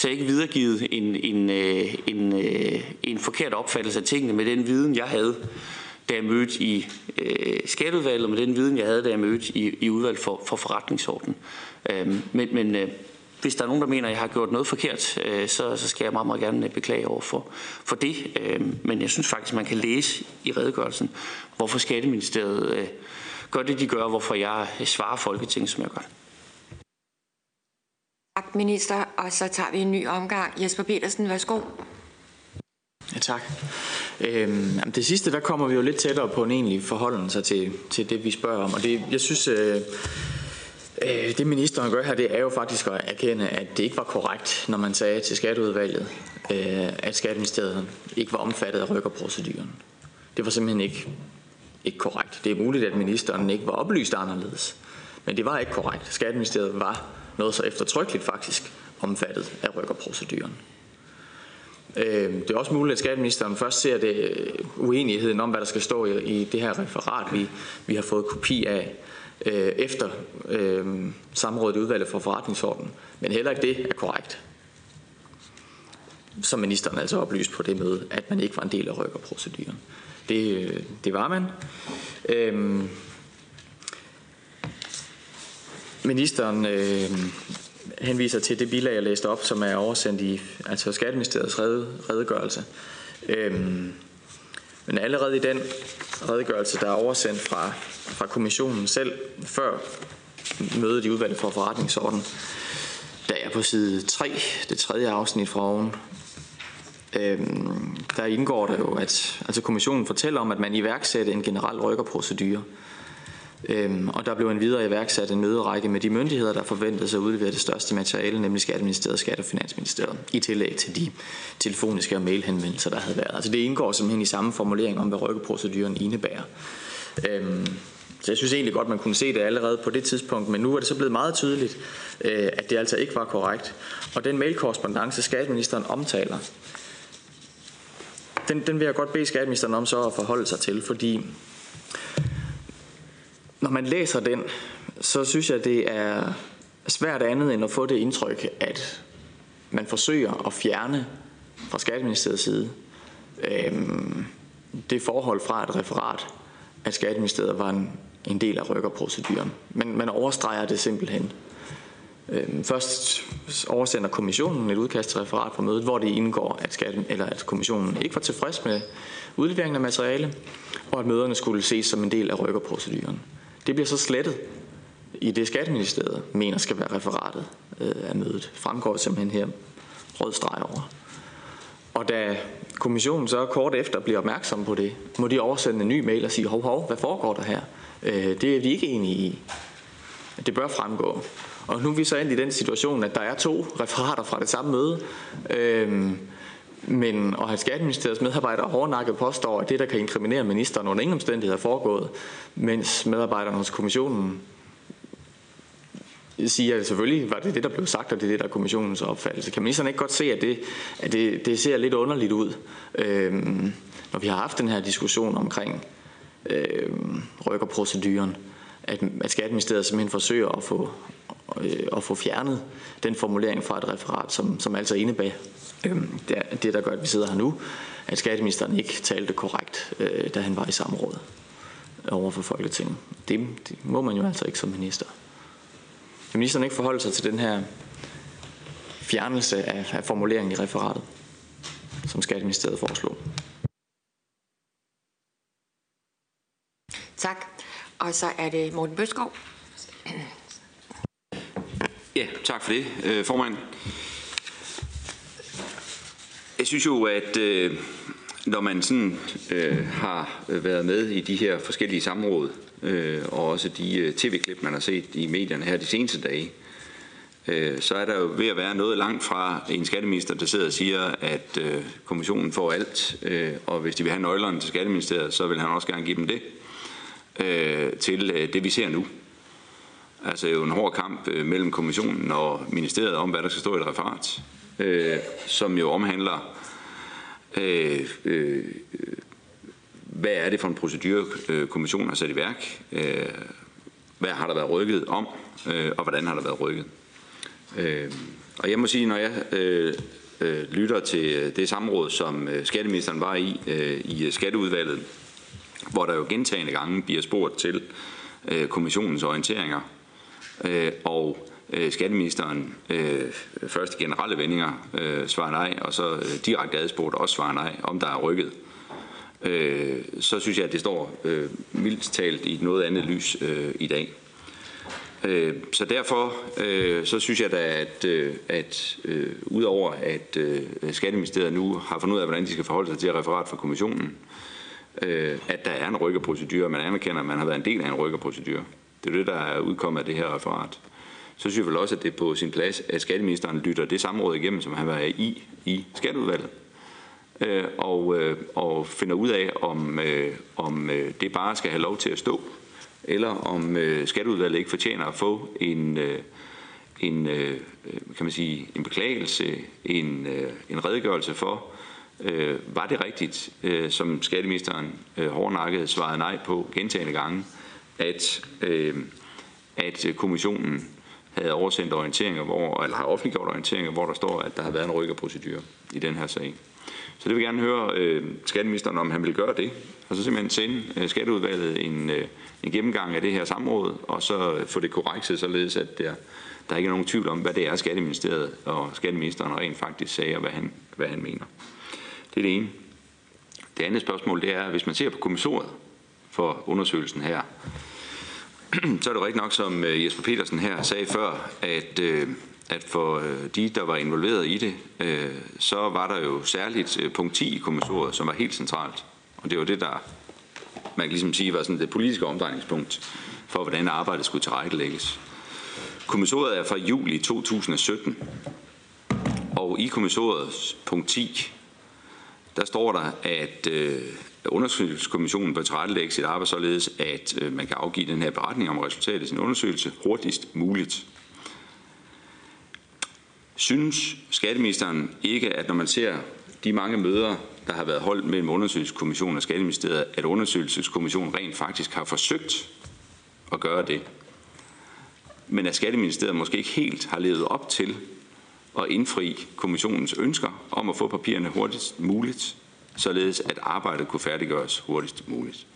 så jeg ikke videregivet en, en, øh, en, øh, en forkert opfattelse af tingene med den viden, jeg havde, da jeg mødte i øh, skatteudvalget, med den viden, jeg havde, da jeg mødte i, i udvalg for, for forretningsorden. Øh, men men øh, hvis der er nogen, der mener, at jeg har gjort noget forkert, øh, så, så skal jeg meget, meget gerne øh, beklage over for, for det. Øh, men jeg synes faktisk, man kan læse i redegørelsen, hvorfor Skatteministeriet øh, gør det, de gør, hvorfor jeg svarer Folketinget, som jeg gør. Tak, minister. Og så tager vi en ny omgang. Jesper Petersen, værsgo. Ja, tak. Øhm, det sidste, der kommer vi jo lidt tættere på en egentlig forholdelse til, til det, vi spørger om. Og det, jeg synes, øh, øh, det ministeren gør her, det er jo faktisk at erkende, at det ikke var korrekt, når man sagde til skatteudvalget, øh, at skatteministeriet ikke var omfattet af rykkerproceduren. Det var simpelthen ikke, ikke korrekt. Det er muligt, at ministeren ikke var oplyst anderledes. Men det var ikke korrekt. Skatteministeriet var noget så eftertrykkeligt faktisk omfattet af rykkerproceduren. Øhm, det er også muligt, at skatteministeren først ser det øh, uenigheden om, hvad der skal stå i det her referat, vi, vi har fået kopi af øh, efter øh, samrådet i udvalget for forretningsordenen. Men heller ikke det er korrekt. Som ministeren altså oplyst på det møde, at man ikke var en del af rykkerproceduren. Det, øh, det var man. Øh, Ministeren øh, henviser til det bilag, jeg læste op, som er oversendt i altså Skatteministeriets redegørelse. Øh, men allerede i den redegørelse, der er oversendt fra, fra kommissionen selv, før mødet i udvalget for forretningsorden, der er på side 3, det tredje afsnit fra oven, øhm, der indgår der jo, at altså kommissionen fortæller om, at man iværksætter en generel rykkerprocedure, Øhm, og der blev en videre iværksat en møderække med de myndigheder, der forventede at udlevere det største materiale, nemlig Skatteministeriet og Skat- og Finansministeriet, i tillæg til de telefoniske og mailhenvendelser, der havde været. Altså det indgår simpelthen i samme formulering om, hvad rykkeproceduren indebærer. Øhm, så jeg synes egentlig godt, man kunne se det allerede på det tidspunkt, men nu er det så blevet meget tydeligt, øh, at det altså ikke var korrekt. Og den mailkorrespondence, skatteministeren omtaler, den, den vil jeg godt bede skatteministeren om så at forholde sig til, fordi når man læser den, så synes jeg, det er svært andet end at få det indtryk, at man forsøger at fjerne fra Skatteministeriets side øh, det forhold fra et referat, at Skatteministeriet var en, en del af rykkerproceduren. Men man overstreger det simpelthen. Øh, først oversender kommissionen et udkast til referat fra mødet, hvor det indgår, at, skatten, eller at kommissionen ikke var tilfreds med udleveringen af materiale, og at møderne skulle ses som en del af rykkerproceduren. Det bliver så slettet i det Skatteministeriet mener skal være referatet øh, af mødet. Fremgår simpelthen her rød streg over. Og da kommissionen så kort efter bliver opmærksom på det, må de oversende en ny mail og sige, hov, hov, hvad foregår der her? Øh, det er vi ikke enige i. Det bør fremgå. Og nu er vi så endt i den situation, at der er to referater fra det samme møde. Øh, men at have Skatteministeriets medarbejdere hårdnakket påstår, at det, der kan inkriminere ministeren under ingen omstændighed er foregået, mens medarbejderne hos kommissionen siger, at selvfølgelig var det det, der blev sagt, og det er det, der er kommissionens opfattelse. Kan ministeren ikke godt se, at det, at det, det ser lidt underligt ud, øh, når vi har haft den her diskussion omkring øh, rykkerproceduren, at, at Skatteministeriet simpelthen forsøger at få, Øh, at få fjernet den formulering fra et referat, som, som altså indebærer, øhm, det det, der gør, at vi sidder her nu, at skatteministeren ikke talte korrekt, øh, da han var i samråd over for Folketinget. Det, det må man jo altså ikke som minister. Kan ministeren ikke forholde sig til den her fjernelse af, af formuleringen i referatet, som Skatteministeriet foreslog? Tak. Og så er det Morten Bøskov. Ja, tak for det, øh, formand. Jeg synes jo, at øh, når man sådan øh, har været med i de her forskellige samråd, øh, og også de øh, tv-klip, man har set i medierne her de seneste dage, øh, så er der jo ved at være noget langt fra en skatteminister, der sidder og siger, at øh, kommissionen får alt, øh, og hvis de vil have nøglerne til skatteministeriet, så vil han også gerne give dem det, øh, til øh, det vi ser nu. Altså jo en hård kamp øh, mellem kommissionen og ministeriet om, hvad der skal stå i et referat, øh, som jo omhandler, øh, øh, hvad er det for en procedure, øh, kommissionen har sat i værk, øh, hvad har der været rykket om, øh, og hvordan har der været rykket. Øh, og jeg må sige, når jeg øh, øh, lytter til det samråd, som øh, skatteministeren var i, øh, i øh, skatteudvalget, hvor der jo gentagende gange bliver spurgt til øh, kommissionens orienteringer, øh, og øh, skatteministeren øh, først i generelle vendinger øh, svarer nej, og så øh, direkte adspurgt også svarer nej, om der er rykket. Øh, så synes jeg, at det står øh, mildt talt i noget andet lys øh, i dag. Øh, så derfor øh, så synes jeg da, at, øh, at øh, udover at øh, Skatteministeriet nu har fundet ud af, hvordan de skal forholde sig til referat fra kommissionen, øh, at der er en rykkerprocedur, man anerkender, at man har været en del af en rykkerprocedur. Det er det, der er udkommet af det her referat. Så synes jeg vel også, at det er på sin plads, at skatteministeren lytter det samråd igennem, som han var i i skatteudvalget, øh, og, øh, og finder ud af, om, øh, om øh, det bare skal have lov til at stå, eller om øh, skatteudvalget ikke fortjener at få en, øh, en, øh, øh kan man sige, en beklagelse, en, øh, en redegørelse for, øh, var det rigtigt, øh, som skatteministeren øh, hårdnakket svarede nej på gentagende gange, at, øh, at kommissionen havde oversendt orienteringer, hvor, eller har offentliggjort orienteringer, hvor der står, at der har været en rykkerprocedure i den her sag. Så det vil jeg gerne høre øh, skatteministeren, om han vil gøre det, og så simpelthen sende øh, skatteudvalget en, øh, en gennemgang af det her samråd, og så få det korrekt således at der, der ikke er nogen tvivl om, hvad det er, Skatteministeriet og Skatteministeren rent faktisk sagde, og hvad han, hvad han mener. Det er det ene. Det andet spørgsmål, det er, hvis man ser på kommissoriet for undersøgelsen her, så er det rigtigt nok, som øh, Jesper Petersen her sagde før, at, øh, at for øh, de, der var involveret i det, så var der jo særligt punkt 10 i kommissoriet, som var helt centralt. Og det var det, der man kan ligesom sige var sådan det politiske omdrejningspunkt for, hvordan arbejdet skulle tilrettelægges. Kommissoriet er fra juli 2017, og i kommissoriets punkt 10, der står der, at øh, undersøgelseskommissionen bør tilrettelægge sit arbejde således, at øh, man kan afgive den her beretning om resultatet af sin undersøgelse hurtigst muligt. Synes skatteministeren ikke, at når man ser de mange møder, der har været holdt mellem undersøgelseskommissionen og Skatteministeriet, at undersøgelseskommissionen rent faktisk har forsøgt at gøre det, men at Skatteministeriet måske ikke helt har levet op til at indfri kommissionens ønsker om at få papirerne hurtigst muligt, således at arbejdet kunne færdiggøres hurtigst muligt.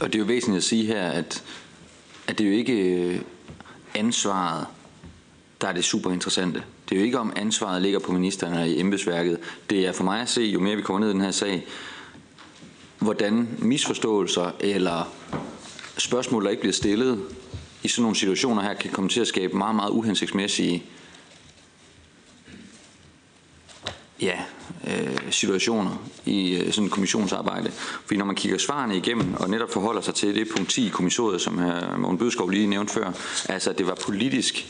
Og det er jo væsentligt at sige her, at, at det er jo ikke øh, ansvaret, der er det super interessante. Det er jo ikke om ansvaret ligger på ministeren i embedsværket. Det er for mig at se, jo mere vi kommer ned i den her sag, hvordan misforståelser eller spørgsmål, der ikke bliver stillet i sådan nogle situationer her, kan komme til at skabe meget, meget uhensigtsmæssige ja, øh, situationer i øh, sådan et kommissionsarbejde. Fordi når man kigger svarene igennem og netop forholder sig til det punkt 10 i kommissoriet, som hr. Morten Bødskov lige nævnte før, altså at det var politisk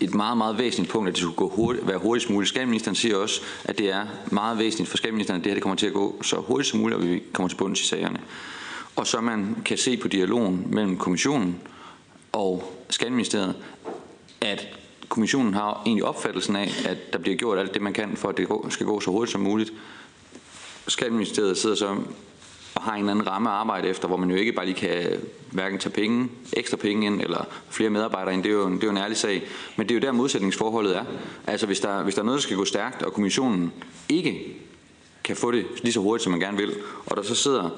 et meget, meget væsentligt punkt, at det skulle gå hurtigt, være hurtigst muligt. Skatteministeren siger også, at det er meget væsentligt for skatteministeren, at det her det kommer til at gå så hurtigt som muligt, og vi kommer til bunds i sagerne. Og så man kan se på dialogen mellem kommissionen og Skatteministeriet, at kommissionen har egentlig opfattelsen af, at der bliver gjort alt det, man kan, for at det skal gå så hurtigt som muligt. Skatteministeriet sidder så og har en eller anden ramme at arbejde efter, hvor man jo ikke bare lige kan hverken tage penge, ekstra penge ind, eller flere medarbejdere ind. Det er jo en, det er jo en ærlig sag. Men det er jo der modsætningsforholdet er. Altså hvis der, hvis der er noget, der skal gå stærkt, og kommissionen ikke kan få det lige så hurtigt, som man gerne vil, og der så sidder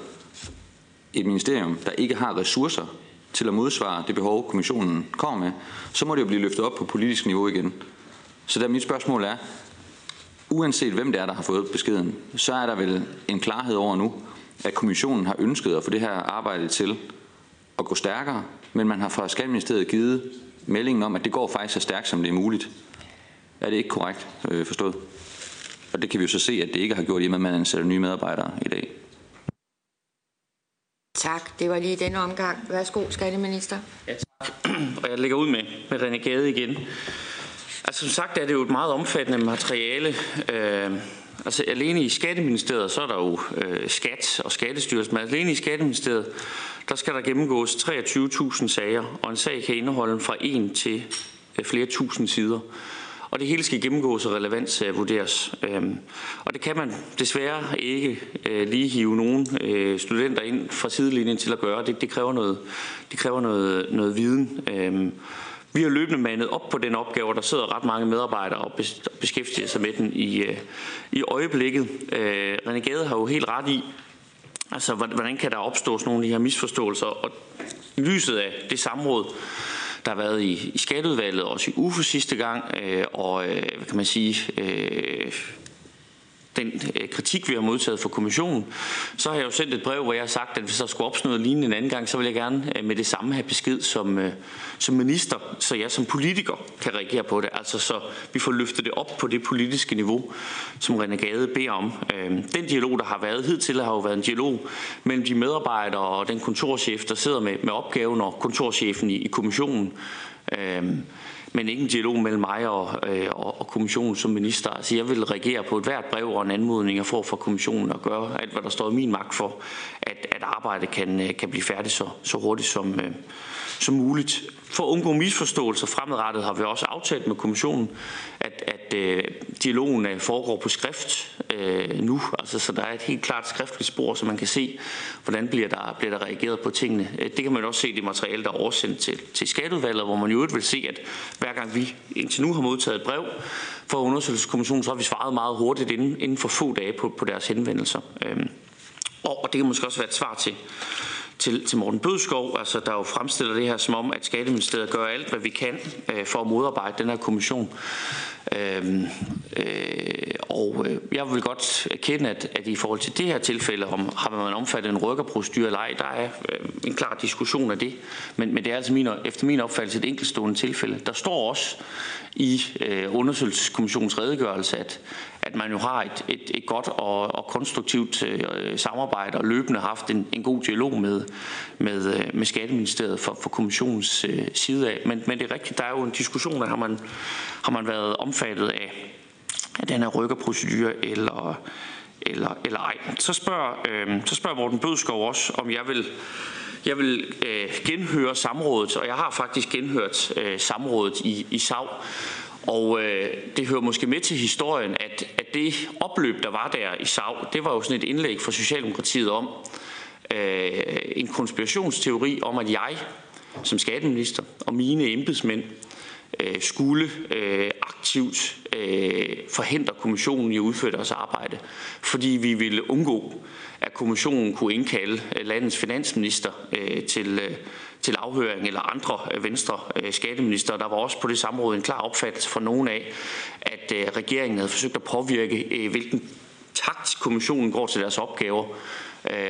et ministerium, der ikke har ressourcer til at modsvare det behov, kommissionen kommer med, så må det jo blive løftet op på politisk niveau igen. Så der mit spørgsmål er, uanset hvem det er, der har fået beskeden, så er der vel en klarhed over nu, at kommissionen har ønsket at få det her arbejde til at gå stærkere, men man har fra Skatteministeriet givet meldingen om, at det går faktisk så stærkt, som det er muligt. Er det ikke korrekt øh, forstået? Og det kan vi jo så se, at det ikke har gjort i og med, at man ansætter nye medarbejdere i dag. Tak. Det var lige denne omgang. Værsgo, skatteminister. Ja, tak. Og jeg lægger ud med, med René Gade igen. Altså som sagt er det jo et meget omfattende materiale. Øh, altså alene i Skatteministeriet, så er der jo øh, skat og skattestyrelsen, men alene i Skatteministeriet, der skal der gennemgås 23.000 sager, og en sag kan indeholde fra en til øh, flere tusind sider og det hele skal gennemgås og relevans øh, vurderes. Øhm, og det kan man desværre ikke øh, lige hive nogen øh, studenter ind fra sidelinjen til at gøre. Det, det kræver noget, det kræver noget, noget viden. Øhm, vi har løbende mandet op på den opgave, og der sidder ret mange medarbejdere og beskæftiger sig med den i, i øjeblikket. René Gade har jo helt ret i, altså hvordan kan der opstå sådan nogle af de her misforståelser, og i lyset af det samråd, der har været i, i skatteudvalget, også i UFO sidste gang, øh, og øh, hvad kan man sige, øh, den øh, kritik, vi har modtaget fra kommissionen, så har jeg jo sendt et brev, hvor jeg har sagt, at hvis der skulle opstå noget lignende en anden gang, så vil jeg gerne øh, med det samme have besked som, øh, som minister, så jeg som politiker kan reagere på det. Altså så vi får løftet det op på det politiske niveau, som René Gade beder om. Øhm, den dialog, der har været hidtil, har jo været en dialog mellem de medarbejdere og den kontorchef, der sidder med, med opgaven, og kontorchefen i, i kommissionen øhm, men ikke en dialog mellem mig og, øh, og, og kommissionen som minister. Altså, jeg vil reagere på et hvert brev og en anmodning, jeg får fra kommissionen og gøre alt, hvad der står i min magt for, at, at arbejdet kan, øh, kan blive færdigt så, så hurtigt som, øh, som muligt. For at undgå misforståelser fremadrettet har vi også aftalt med kommissionen, at, at øh, dialogen øh, foregår på skrift øh, nu, altså, så der er et helt klart skriftligt spor, så man kan se, hvordan bliver der, bliver der reageret på tingene. Øh, det kan man også se i det materiale, der er oversendt til, til skatteudvalget, hvor man jo vil se, at hver gang vi indtil nu har modtaget et brev fra undersøgelseskommissionen, så har vi svaret meget hurtigt inden, inden for få dage på, på deres henvendelser. Øh, og det kan måske også være et svar til, til, til Morten Bødskov, altså, der jo fremstiller det her som om, at Skatteministeriet gør alt, hvad vi kan øh, for at modarbejde den her kommission. Øhm, øh, og øh, jeg vil godt erkende, at, at i forhold til det her tilfælde, om har man omfattet en rykkerprocedur eller ej, der er øh, en klar diskussion af det. Men, men det er altså min, efter min opfattelse et enkeltstående tilfælde. Der står også i øh, undersøgelseskommissionens redegørelse, at, at man jo har et, et, et godt og, og konstruktivt øh, samarbejde og løbende haft en, en god dialog med, med, øh, med Skatteministeriet for, for kommissionens øh, side af. Men, men det er rigtigt, der er jo en diskussion, der har man, har man været omfattet af, af den her rykkerprocedure eller, eller, eller ej. Så spørger, øh, så spørger Morten Bødskov også, om jeg vil jeg vil øh, genhøre samrådet, og jeg har faktisk genhørt øh, samrådet i, i SAV. Og øh, det hører måske med til historien, at, at det opløb, der var der i SAV, det var jo sådan et indlæg fra Socialdemokratiet om øh, en konspirationsteori om, at jeg som skatteminister og mine embedsmænd øh, skulle øh, aktivt øh, forhindre kommissionen i at udføre deres arbejde, fordi vi ville undgå, at kommissionen kunne indkalde øh, landets finansminister øh, til, øh, til afhøring eller andre øh, venstre øh, skatteminister. Der var også på det samråd en klar opfattelse fra nogen af, at øh, regeringen havde forsøgt at påvirke, hvilken takt kommissionen går til deres opgaver.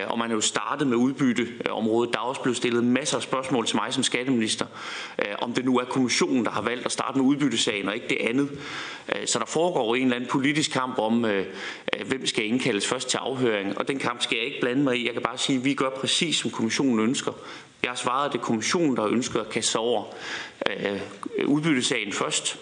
Og man er jo startet med udbytteområdet. Der er også blevet stillet masser af spørgsmål til mig som skatteminister, om det nu er kommissionen, der har valgt at starte med udbyttesagen og ikke det andet. Så der foregår en eller anden politisk kamp om, hvem skal indkaldes først til afhøring, og den kamp skal jeg ikke blande mig i. Jeg kan bare sige, at vi gør præcis, som kommissionen ønsker. Jeg har svaret, at det er kommissionen, der ønsker at kaste sig over øh, udbyttesagen først,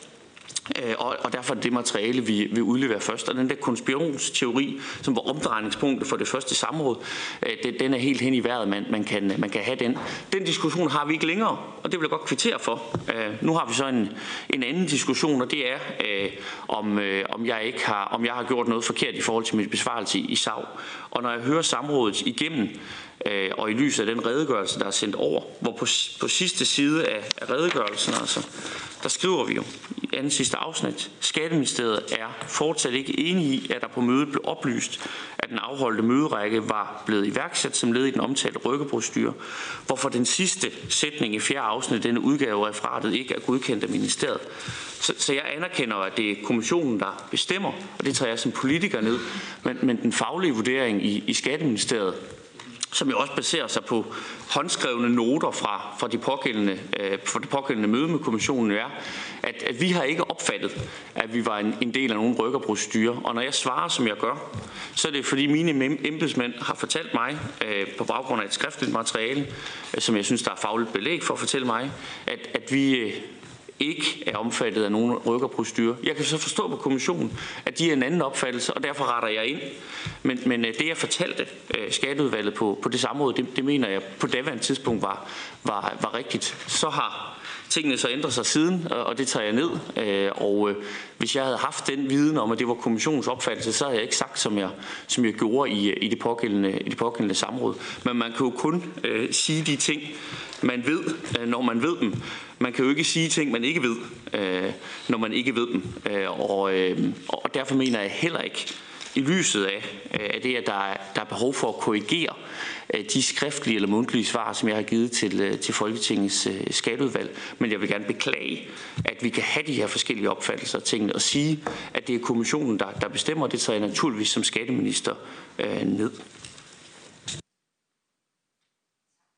øh, og, og derfor er det materiale, vi vil udlevere først. Og den der konspirationsteori, som var omdrejningspunktet for det første samråd, øh, den er helt hen i vejret, man, man, kan, man kan have den. Den diskussion har vi ikke længere, og det vil jeg godt kvittere for. Øh, nu har vi så en, en anden diskussion, og det er, øh, om, om, jeg ikke har, om jeg har gjort noget forkert i forhold til min besvarelse i, i SAV. Og når jeg hører samrådet igennem, Øh, og i lyset af den redegørelse, der er sendt over, hvor på, på sidste side af, af redegørelsen, altså, der skriver vi jo i anden sidste afsnit, Skatteministeriet er fortsat ikke enig i, at der på mødet blev oplyst, at den afholdte møderække var blevet iværksat som led i den omtalte rykkeprostyre, hvorfor den sidste sætning i fjerde afsnit denne udgave af referatet ikke er godkendt af ministeriet. Så, så jeg anerkender, at det er kommissionen, der bestemmer, og det tager jeg som politiker ned, men, men den faglige vurdering i, i Skatteministeriet som jo også baserer sig på håndskrevne noter fra, fra, de pågældende, øh, fra det pågældende møde med kommissionen, er, at, at vi har ikke opfattet, at vi var en, en del af nogle rykkerprocedurer. Og når jeg svarer, som jeg gør, så er det fordi mine embedsmænd har fortalt mig, øh, på baggrund af et skriftligt materiale, øh, som jeg synes, der er fagligt belæg for at fortælle mig, at, at vi øh, ikke er omfattet af nogen rykkerprocedure. Jeg kan så forstå på kommissionen, at de er en anden opfattelse, og derfor retter jeg ind. Men, men øh, det, jeg fortalte øh, skatteudvalget på, på det samme måde, det, det mener jeg på daværende tidspunkt var, var, var rigtigt. Så har tingene så ændret sig siden, og det tager jeg ned. Øh, og hvis jeg havde haft den viden om, at det var kommissionens opfattelse, så havde jeg ikke sagt, som jeg, som jeg gjorde i, i, det pågældende, i det pågældende samråd. Men man kan jo kun øh, sige de ting, man ved, øh, når man ved dem. Man kan jo ikke sige ting, man ikke ved, øh, når man ikke ved dem. Øh, og, og derfor mener jeg heller ikke, i lyset af, af det, at der er, der er behov for at korrigere de skriftlige eller mundtlige svar, som jeg har givet til, til Folketingets skatteudvalg. Men jeg vil gerne beklage, at vi kan have de her forskellige opfattelser af tingene og sige, at det er kommissionen, der, der bestemmer. Det tager jeg naturligvis som skatteminister øh, ned.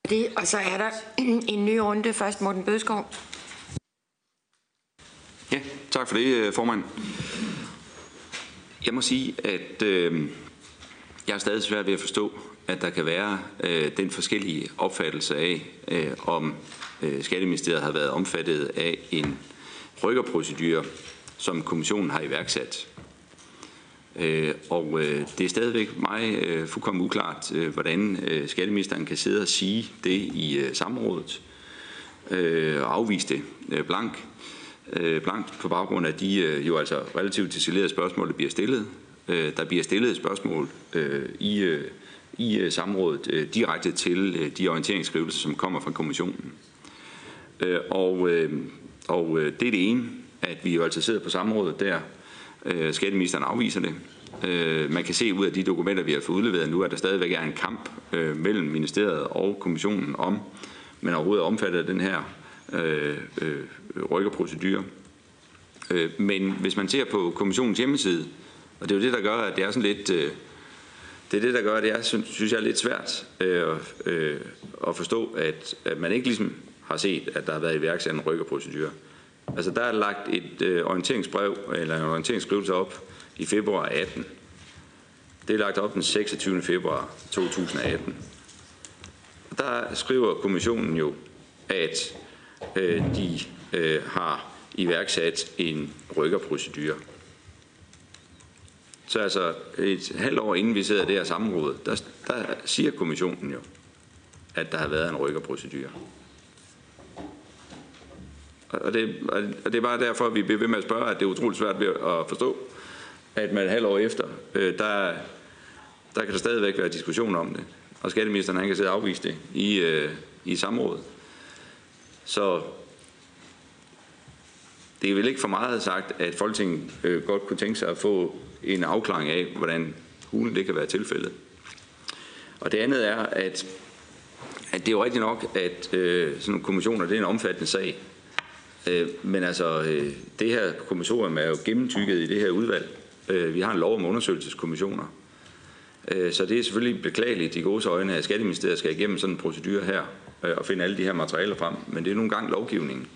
Det, og så er der en ny runde. Først Morten Bødskov. Ja, tak for det, øh, formand. Jeg må sige, at øh, jeg er stadig svært ved at forstå, at der kan være øh, den forskellige opfattelse af, øh, om øh, Skatteministeriet har været omfattet af en rykkerprocedur, som kommissionen har iværksat. Øh, og øh, det er stadigvæk mig øh, fuldkommen uklart, øh, hvordan skatteministeren kan sidde og sige det i samrådet øh, og afvise det blank blankt på baggrund af de jo altså relativt detaljerede spørgsmål, der bliver stillet. Der bliver stillet spørgsmål i, i samrådet direkte til de orienteringsskrivelser, som kommer fra kommissionen. Øh, og, og det er det ene, at vi jo altså sidder på samrådet der. Øh, skatteministeren afviser det. Øh, man kan se ud af de dokumenter, vi har fået udleveret nu, at der stadigvæk er en kamp øh, mellem ministeriet og kommissionen om, men overhovedet omfattet af den her øh, øh, rykkerprocedurer. Øh, men hvis man ser på kommissionens hjemmeside, og det er jo det, der gør, at det er sådan lidt... Øh, det er det, der gør, at det er, synes jeg er lidt svært øh, øh, at forstå, at, at man ikke ligesom har set, at der har været iværksat en rykkerprocedur. Altså der er lagt et øh, orienteringsbrev, eller en orienteringsskrivelse op i februar 18. Det er lagt op den 26. februar 2018. Der skriver kommissionen jo, at øh, de øh, har iværksat en rykkerprocedur. Så altså et halvt år inden vi sidder der sammenråd, der, der siger kommissionen jo, at der har været en rykkerprocedur. Og det, og det er bare derfor, at vi bliver ved med at spørge, at det er utroligt svært ved at forstå, at man et halvt år efter, øh, der, der kan der stadigvæk være diskussion om det. Og skatteministeren han kan sidde og afvise det i, øh, i samrådet. Så det er vel ikke for meget sagt, at Folketinget øh, godt kunne tænke sig at få en afklaring af, hvordan hulen det kan være tilfældet. Og det andet er, at, at det er jo rigtigt nok, at øh, sådan nogle kommissioner, det er en omfattende sag. Øh, men altså, øh, det her kommissorium er jo gennemtykket i det her udvalg. Øh, vi har en lov om undersøgelseskommissioner. Øh, så det er selvfølgelig beklageligt i gode øjne, at Skatteministeriet skal igennem sådan en procedur her øh, og finde alle de her materialer frem. Men det er nogle gange lovgivningen.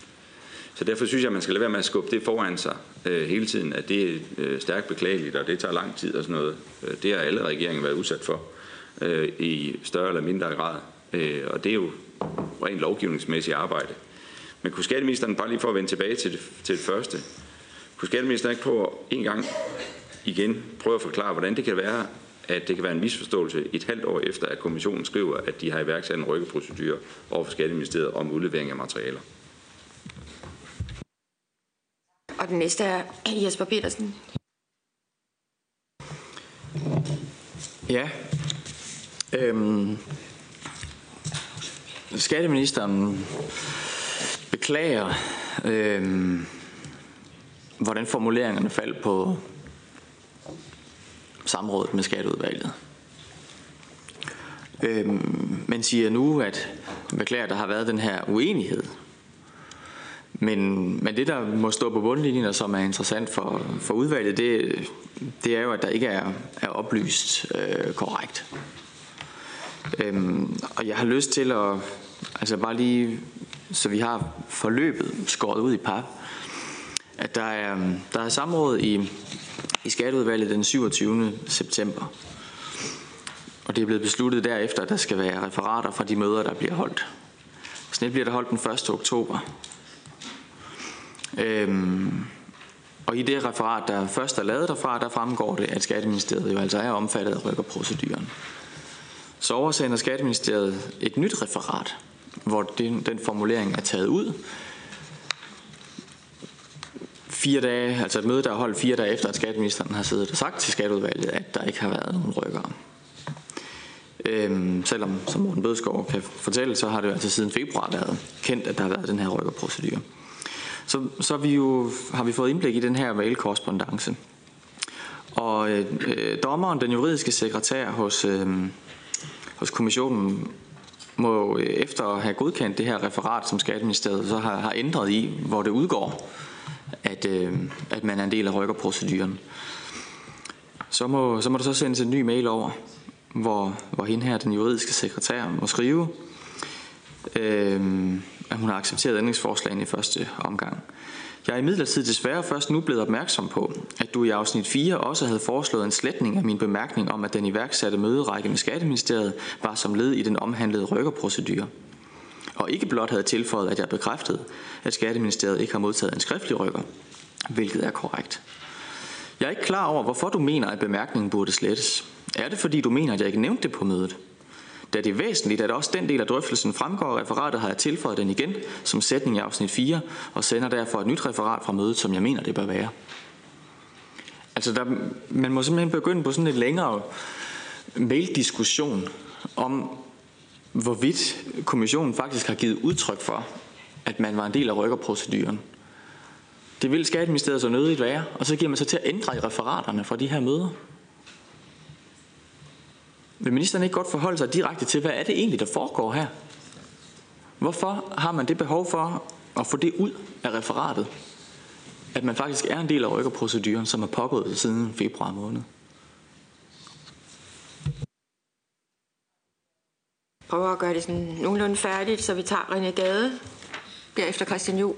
Så derfor synes jeg, at man skal lade være med at skubbe det foran sig øh, hele tiden, at det er øh, stærkt beklageligt, og det tager lang tid og sådan noget. Øh, det har alle regeringer været udsat for øh, i større eller mindre grad. Øh, og det er jo rent lovgivningsmæssigt arbejde. Men kunne skatteministeren, bare lige for at vende tilbage til det, til det første, kunne skatteministeren ikke prøve en gang igen prøve at forklare, hvordan det kan være, at det kan være en misforståelse et halvt år efter, at kommissionen skriver, at de har iværksat en rykkeprocedur over for Skatteministeriet om udlevering af materialer. Og den næste er Jesper Petersen. Ja. Øhm, skatteministeren beklager, øh, hvordan formuleringerne faldt på samrådet med skatteudvalget. Øh, men siger nu, at beklager, der har været den her uenighed men, men det, der må stå på bundlinjen, og som er interessant for, for udvalget, det, det er jo, at der ikke er, er oplyst øh, korrekt. Øhm, og jeg har lyst til at, altså bare lige, så vi har forløbet skåret ud i pap, at der er, der er samråd i, i skatteudvalget den 27. september. Og det er blevet besluttet derefter, at der skal være referater fra de møder, der bliver holdt. Snit bliver der holdt den 1. oktober. Øhm, og i det referat, der først er lavet derfra, der fremgår det, at Skatteministeriet jo altså er omfattet af rykkerproceduren. Så oversender Skatteministeriet et nyt referat, hvor den, den formulering er taget ud. Fire dage, altså et møde, der er holdt fire dage efter, at skatteministeren har siddet og sagt til skatteudvalget, at der ikke har været nogen rykker. Øhm, selvom, som Morten Bødskov kan fortælle, så har det jo altså siden februar været kendt, at der har været den her rykkerprocedure. Så, så vi jo, har vi fået indblik i den her valgkorrespondence. Og øh, øh, dommeren, den juridiske sekretær hos, øh, hos kommissionen, må øh, efter at have godkendt det her referat, som Skatteministeriet så har, har ændret i, hvor det udgår, at, øh, at man er en del af rykkerproceduren, så må, så må der så sendes en ny mail over, hvor, hvor hende her, den juridiske sekretær, må skrive, øh, at hun har accepteret ændringsforslagene i første omgang. Jeg er imidlertid desværre først nu blevet opmærksom på, at du i afsnit 4 også havde foreslået en sletning af min bemærkning om, at den iværksatte møderække med Skatteministeriet var som led i den omhandlede rykkerprocedure. Og ikke blot havde tilføjet, at jeg bekræftede, at Skatteministeriet ikke har modtaget en skriftlig rykker, hvilket er korrekt. Jeg er ikke klar over, hvorfor du mener, at bemærkningen burde slettes. Er det fordi, du mener, at jeg ikke nævnte det på mødet? Da det er væsentligt, at også den del af drøftelsen fremgår af referatet, har jeg tilføjet den igen som sætning i afsnit 4, og sender derfor et nyt referat fra mødet, som jeg mener, det bør være. Altså, der, man må simpelthen begynde på sådan en længere maildiskussion om, hvorvidt kommissionen faktisk har givet udtryk for, at man var en del af rykkerproceduren. Det vil Skatteministeriet så nødigt være, og så giver man sig til at ændre i referaterne fra de her møder. Vil ministeren ikke godt forholde sig direkte til, hvad er det egentlig, der foregår her? Hvorfor har man det behov for at få det ud af referatet, at man faktisk er en del af rykkerproceduren, som er pågået siden februar måned? Prøver at gøre det sådan nogenlunde færdigt, så vi tager René Gade, derefter Christian Juhl.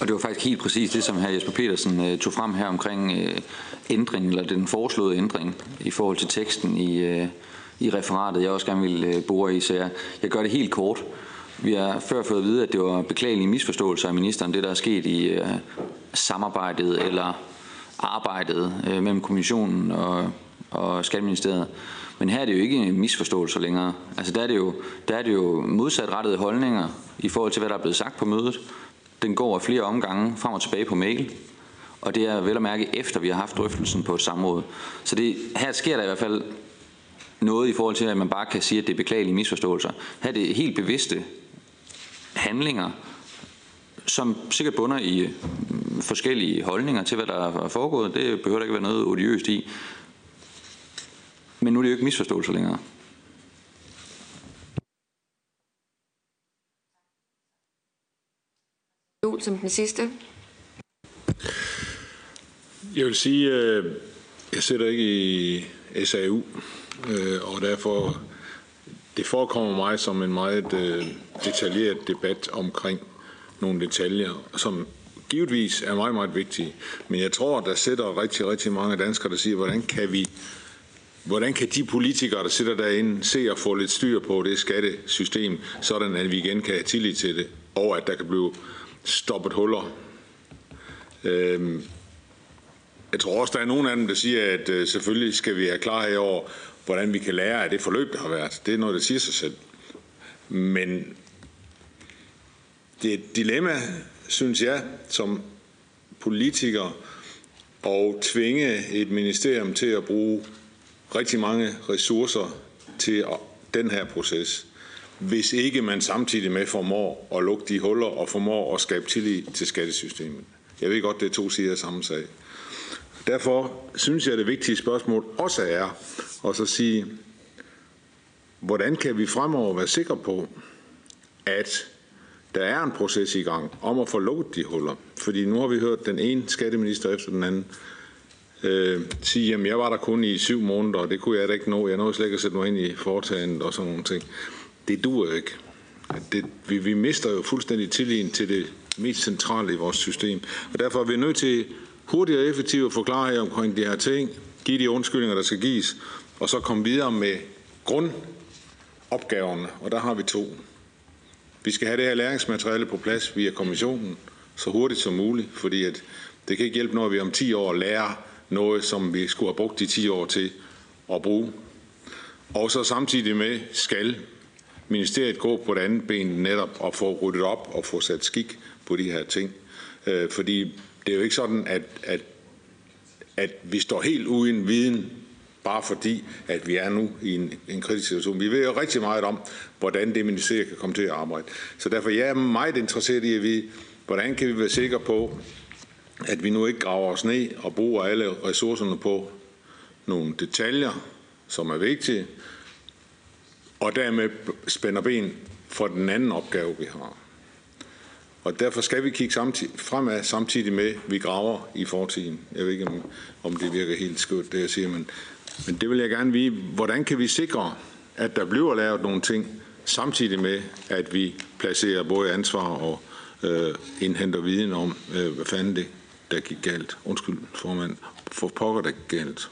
Og det var faktisk helt præcis det, som hr. Jesper Petersen uh, tog frem her omkring uh, ændring, eller den foreslåede ændring i forhold til teksten i, øh, i referatet, jeg også gerne vil uh, bore i. Så jeg, jeg gør det helt kort. Vi har før fået at vide, at det var beklagelige misforståelser af ministeren, det der er sket i uh, samarbejdet eller arbejdet uh, mellem kommissionen og, og Skatteministeriet. Men her er det jo ikke misforståelser længere. Altså der er det jo, der er det jo modsatrettede holdninger i forhold til, hvad der er blevet sagt på mødet. Den går af flere omgange frem og tilbage på mail. Og det er vel at mærke efter, vi har haft drøftelsen på et samråd. Så det, her sker der i hvert fald noget i forhold til, at man bare kan sige, at det er beklagelige misforståelser. Her er det helt bevidste handlinger, som sikkert bunder i øh, forskellige holdninger til, hvad der er foregået. Det behøver der ikke være noget odiøst i. Men nu er det jo ikke misforståelser længere. Jul som den sidste. Jeg vil sige, øh, jeg sidder ikke i SAU, øh, og derfor det forekommer mig som en meget øh, detaljeret debat omkring nogle detaljer, som givetvis er meget, meget vigtige. Men jeg tror, der sidder rigtig, rigtig mange danskere, der siger, hvordan kan vi Hvordan kan de politikere, der sidder derinde, se og få lidt styr på det skattesystem, sådan at vi igen kan have tillid til det, og at der kan blive stoppet huller? Øhm, jeg tror også, der er nogen af dem, der siger, at øh, selvfølgelig skal vi have klarhed over, hvordan vi kan lære af det forløb, der har været. Det er noget, der siger sig selv. Men det er et dilemma, synes jeg, som politiker, at tvinge et ministerium til at bruge rigtig mange ressourcer til den her proces, hvis ikke man samtidig med formår at lukke de huller og formår at skabe tillid til skattesystemet. Jeg ved godt, det er to sider af samme sag. Derfor synes jeg, at det vigtige spørgsmål også er at så sige, hvordan kan vi fremover være sikre på, at der er en proces i gang om at få lukket de huller? Fordi nu har vi hørt den ene skatteminister efter den anden øh, sige, jamen jeg var der kun i syv måneder, og det kunne jeg da ikke nå. Jeg nåede slet ikke at sætte mig ind i foretagendet og sådan nogle ting. Det duer ikke. Det, vi, vi mister jo fuldstændig tilliden til det mest centrale i vores system. Og derfor er vi nødt til hurtigt og effektivt at forklare jer omkring de her ting, give de undskyldninger, der skal gives, og så komme videre med grundopgaverne, og der har vi to. Vi skal have det her læringsmateriale på plads via kommissionen så hurtigt som muligt, fordi at det kan ikke hjælpe, når vi om 10 år lærer noget, som vi skulle have brugt de 10 år til at bruge. Og så samtidig med skal ministeriet gå på det andet ben netop og få ryddet op og få sat skik på de her ting. Øh, fordi det er jo ikke sådan, at, at, at vi står helt uden viden, bare fordi, at vi er nu i en, en kritisk situation. Vi ved jo rigtig meget om, hvordan det ministeriet kan komme til at arbejde. Så derfor jeg er meget interesseret i at vide, hvordan kan vi være sikre på, at vi nu ikke graver os ned og bruger alle ressourcerne på nogle detaljer, som er vigtige, og dermed spænder ben for den anden opgave, vi har. Og derfor skal vi kigge samtidig, fremad samtidig med, at vi graver i fortiden. Jeg ved ikke, om, om det virker helt skørt, det jeg siger, men, men det vil jeg gerne vide. Hvordan kan vi sikre, at der bliver lavet nogle ting, samtidig med, at vi placerer både ansvar og øh, indhenter viden om, øh, hvad fanden det, der gik galt. Undskyld, formand. For pokker, der gik galt.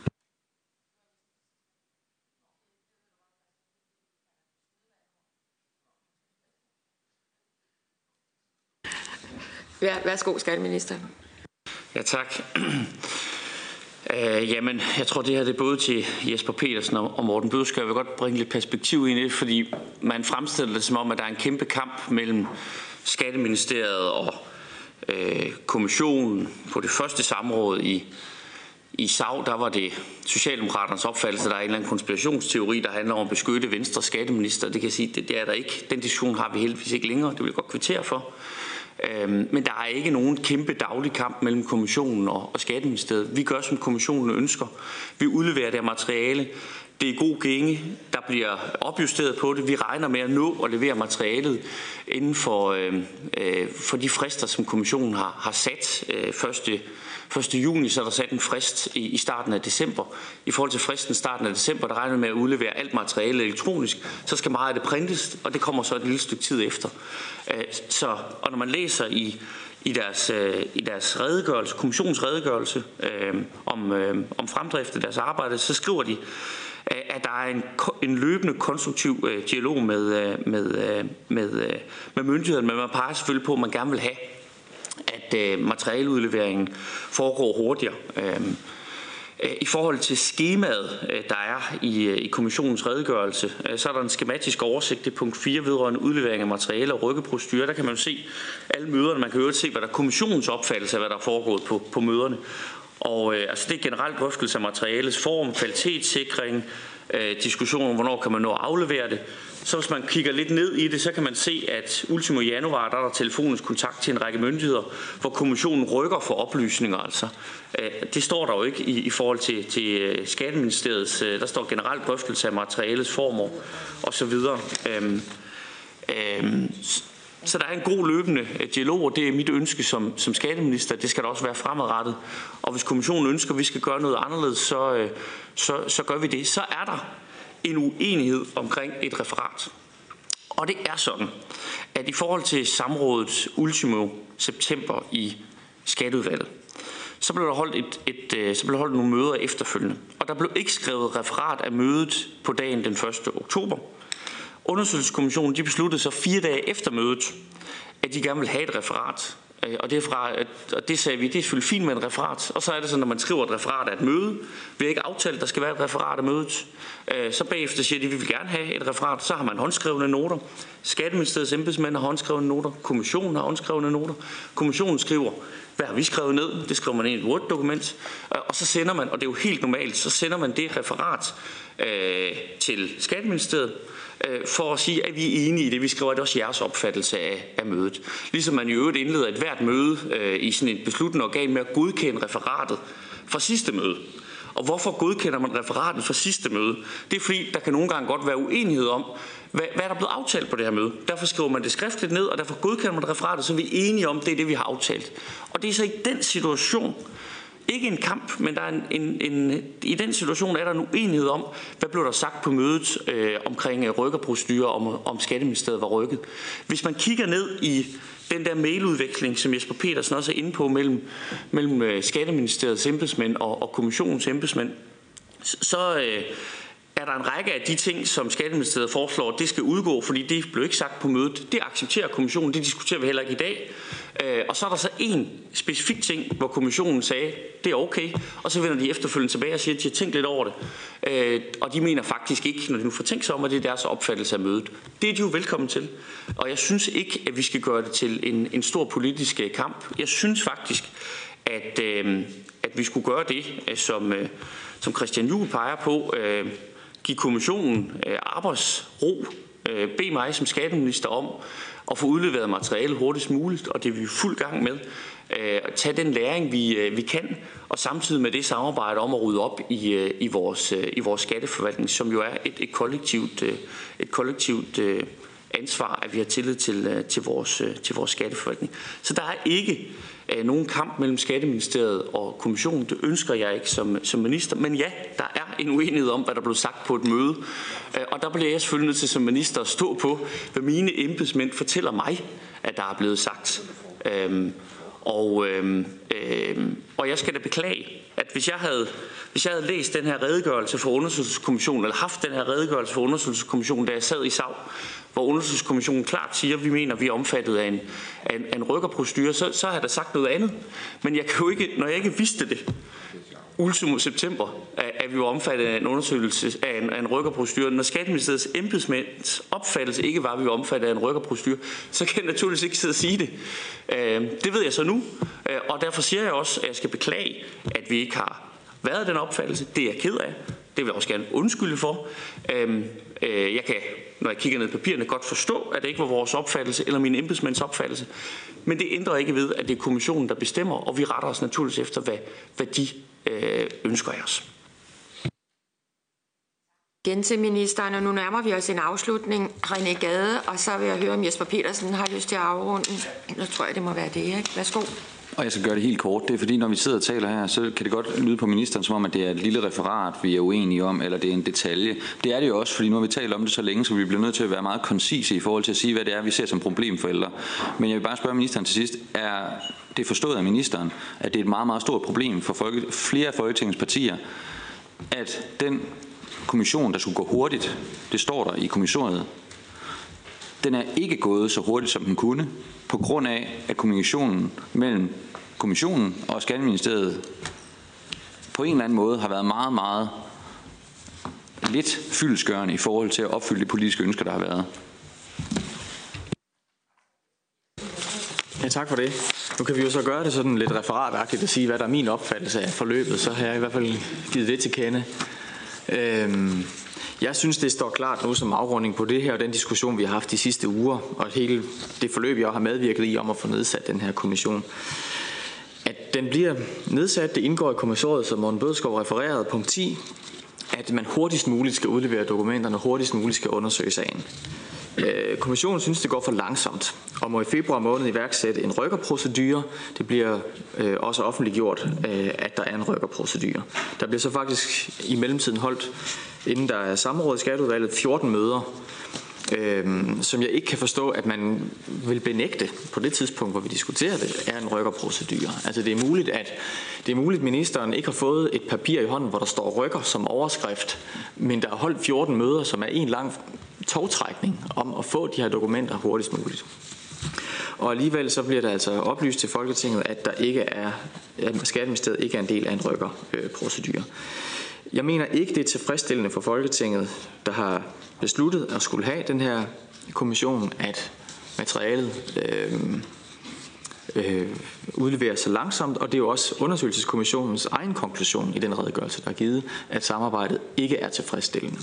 Ja, værsgo, skatteminister. Ja, tak. Uh, jamen, jeg tror, det her det er både til Jesper Petersen og Morten Bødskør. Jeg vil godt bringe lidt perspektiv ind i det, fordi man fremstiller det som om, at der er en kæmpe kamp mellem Skatteministeriet og uh, kommissionen på det første samråd i, i SAV, der var det Socialdemokraternes opfattelse, der er en eller anden konspirationsteori, der handler om at beskytte Venstre skatteminister. Det kan jeg sige, det, det er der ikke. Den diskussion har vi heldigvis ikke længere. Det vil jeg godt kvittere for. Øhm, men der er ikke nogen kæmpe daglig kamp mellem kommissionen og, Skatteministeriet. Vi gør, som kommissionen ønsker. Vi udleverer det materiale. Det er god gænge. Der bliver opjusteret på det. Vi regner med at nå og levere materialet inden for, øh, øh, for de frister, som kommissionen har, har sat. Øh, første 1. juni, så er der sat en frist i, i starten af december. I forhold til fristen starten af december, der regner med at udlevere alt materiale elektronisk, så skal meget af det printes, og det kommer så et lille stykke tid efter. Øh, så, og når man læser i, i deres, øh, i deres redegørelse, kommissionsredegørelse øh, om, øh, om fremdrift af deres arbejde, så skriver de, øh, at der er en, en løbende konstruktiv øh, dialog med, øh, med, øh, med, øh, med myndighederne, men man peger selvfølgelig på, at man gerne vil have at øh, materialeudleveringen foregår hurtigere. Øhm, øh, I forhold til skemaet, øh, der er i, øh, i kommissionens redegørelse, øh, så er der en skematisk oversigt i punkt 4 vedrørende udlevering af materiale og rykkeprocedurer. Der kan man jo se alle møderne. Man kan jo se, hvad der er kommissionens opfattelse af, hvad der er foregået på, på møderne. Og øh, altså det er generelt drøftelse af materialets form, kvalitetssikring, øh, diskussion om, hvornår kan man nå at aflevere det. Så hvis man kigger lidt ned i det, så kan man se, at ultimo januar, der er der telefonisk kontakt til en række myndigheder, hvor kommissionen rykker for oplysninger. Altså. Øh, det står der jo ikke i, i forhold til, til øh, Skatteministeriets, øh, der står generelt drøftelse af materialets former osv. Øhm, øhm, så der er en god løbende dialog, og det er mit ønske som, som skatteminister. Det skal der også være fremadrettet. Og hvis kommissionen ønsker, at vi skal gøre noget anderledes, så, så, så gør vi det. Så er der en uenighed omkring et referat. Og det er sådan, at i forhold til samrådet ultimo september i skatteudvalget, så blev der holdt, et, et, øh, så blev der holdt nogle møder efterfølgende. Og der blev ikke skrevet referat af mødet på dagen den 1. oktober. Undersøgelseskommissionen de besluttede så fire dage efter mødet, at de gerne vil have et referat Øh, og det, fra, og det sagde vi, det er selvfølgelig fint med et referat. Og så er det sådan, når man skriver et referat af et møde, vi har ikke aftalt, at der skal være et referat af mødet. Øh, så bagefter siger de, at vi vil gerne have et referat. Så har man håndskrevne noter. Skatteministeriets embedsmænd har håndskrevne noter. Kommissionen har håndskrevne noter. Kommissionen skriver, hvad har vi skrevet ned? Det skriver man ind i et Word-dokument. Øh, og så sender man, og det er jo helt normalt, så sender man det referat øh, til Skatteministeriet øh, for at sige, at vi er enige i det. Vi skriver, at det er også jeres opfattelse af, af mødet. Ligesom man i øvrigt indleder et hvert møde øh, i sådan et besluttende organ med at godkende referatet fra sidste møde. Og hvorfor godkender man referatet fra sidste møde? Det er fordi, der kan nogle gange godt være uenighed om, hvad, hvad er der blevet aftalt på det her møde. Derfor skriver man det skriftligt ned, og derfor godkender man referatet, så vi er enige om, det er det, vi har aftalt. Og det er så i den situation, ikke en kamp, men der er en, en, en, i den situation er der en uenighed om, hvad blev der sagt på mødet øh, omkring øh, rykkerprocedurer, om, om Skatteministeriet var rykket. Hvis man kigger ned i den der mailudveksling, som Jesper Petersen også er inde på mellem, mellem øh, Skatteministeriets embedsmænd og, og kommissionens embedsmænd, så øh, er der en række af de ting, som Skatteministeriet foreslår, det skal udgå, fordi det blev ikke sagt på mødet. Det accepterer kommissionen, det diskuterer vi heller ikke i dag. Øh, og så er der så en specifik ting, hvor kommissionen sagde, det er okay, og så vender de efterfølgende tilbage og siger, at de har tænkt lidt over det. Øh, og de mener faktisk ikke, når de nu får tænkt sig om, at det er deres opfattelse af mødet. Det er de jo velkommen til. Og jeg synes ikke, at vi skal gøre det til en, en stor politisk øh, kamp. Jeg synes faktisk, at, øh, at vi skulle gøre det, som, øh, som Christian Juhl peger på, øh, give kommissionen øh, arbejdsro, øh, bede mig som skatteminister om at få udleveret materiale hurtigst muligt, og det er vi fuld gang med. Øh, tage den læring, vi, øh, vi kan, og samtidig med det samarbejde om at rydde op i, øh, i, vores, øh, i vores skatteforvaltning, som jo er et, et kollektivt, øh, et kollektivt øh, ansvar, at vi har tillid til, øh, til, vores, øh, til vores skatteforvaltning. Så der er ikke øh, nogen kamp mellem Skatteministeriet og kommissionen. Det ønsker jeg ikke som, som minister. Men ja, der er en uenighed om, hvad der blev sagt på et møde. Øh, og der bliver jeg selvfølgelig nødt til som minister at stå på, hvad mine embedsmænd fortæller mig, at der er blevet sagt. Øhm, og, øhm, øhm, og jeg skal da beklage, at hvis jeg, havde, hvis jeg havde læst den her redegørelse for undersøgelseskommissionen, eller haft den her redegørelse for undersøgelseskommissionen, da jeg sad i SAV, hvor undersøgelseskommissionen klart siger, at vi mener, at vi er omfattet af en, af en, af en rykkerprocedure, så, så har jeg da sagt noget andet. Men jeg kan jo ikke, når jeg ikke vidste det, ultimo september, at vi var omfattet af en undersøgelse af en, af en rykkerprocedure. Når Skatteministeriets embedsmænds opfattelse ikke var, at vi var omfattet af en rykkerprocedure, så kan jeg naturligvis ikke sidde og sige det. Øhm, det ved jeg så nu, øh, og derfor siger jeg også, at jeg skal beklage, at vi ikke har været den opfattelse. Det er jeg ked af. Det vil jeg også gerne undskylde for. Øhm, øh, jeg kan, når jeg kigger ned i papirerne, godt forstå, at det ikke var vores opfattelse eller min embedsmænds opfattelse. Men det ændrer ikke ved, at det er kommissionen, der bestemmer, og vi retter os naturligvis efter, hvad, hvad de øh, ønsker af os. Igen til ministeren, og nu nærmer vi os en afslutning. René Gade, og så vil jeg høre, om Jesper Petersen har lyst til at afrunde. Nu tror jeg, det må være det, ikke? Værsgo. Og jeg skal gøre det helt kort. Det er fordi, når vi sidder og taler her, så kan det godt lyde på ministeren, som om, at det er et lille referat, vi er uenige om, eller det er en detalje. Det er det jo også, fordi nu har vi talt om det så længe, så vi bliver nødt til at være meget koncise i forhold til at sige, hvad det er, vi ser som problem for ældre. Men jeg vil bare spørge ministeren til sidst, er det forstået af ministeren, at det er et meget, meget stort problem for folke, flere af Folketingets partier, at den kommission, der skulle gå hurtigt, det står der i kommissionen, den er ikke gået så hurtigt, som den kunne, på grund af, at kommunikationen mellem kommissionen og Skatteministeriet på en eller anden måde har været meget, meget lidt fyldesgørende i forhold til at opfylde de politiske ønsker, der har været. Ja, tak for det. Nu kan vi jo så gøre det sådan lidt referatagtigt at sige, hvad der er min opfattelse af forløbet. Så har jeg i hvert fald givet det til kende. Øhm, jeg synes, det står klart nu som afrunding på det her og den diskussion, vi har haft de sidste uger, og hele det forløb, jeg har medvirket i om at få nedsat den her kommission. At den bliver nedsat, det indgår i kommissoriet, som Morten Bødskov refererede, punkt 10, at man hurtigst muligt skal udlevere dokumenterne, hurtigst muligt skal undersøge sagen. Øh, kommissionen synes, det går for langsomt, og må i februar måned iværksætte en rykkerprocedure. Det bliver øh, også offentliggjort, øh, at der er en rykkerprocedure. Der bliver så faktisk i mellemtiden holdt, inden der er samråd i skatteudvalget, 14 møder, øh, som jeg ikke kan forstå, at man vil benægte på det tidspunkt, hvor vi diskuterer det, er en rykkerprocedure. Altså det er muligt, at det er muligt, at ministeren ikke har fået et papir i hånden, hvor der står rykker som overskrift, men der er holdt 14 møder, som er en lang togtrækning om at få de her dokumenter hurtigst muligt. Og alligevel så bliver der altså oplyst til Folketinget, at der ikke er, at Skatteministeriet ikke er en del af en rykkerprocedure. Jeg mener ikke, det er tilfredsstillende for Folketinget, der har besluttet at skulle have den her kommission, at materialet øh, øh, udleveres så langsomt, og det er jo også undersøgelseskommissionens egen konklusion i den redegørelse, der er givet, at samarbejdet ikke er tilfredsstillende.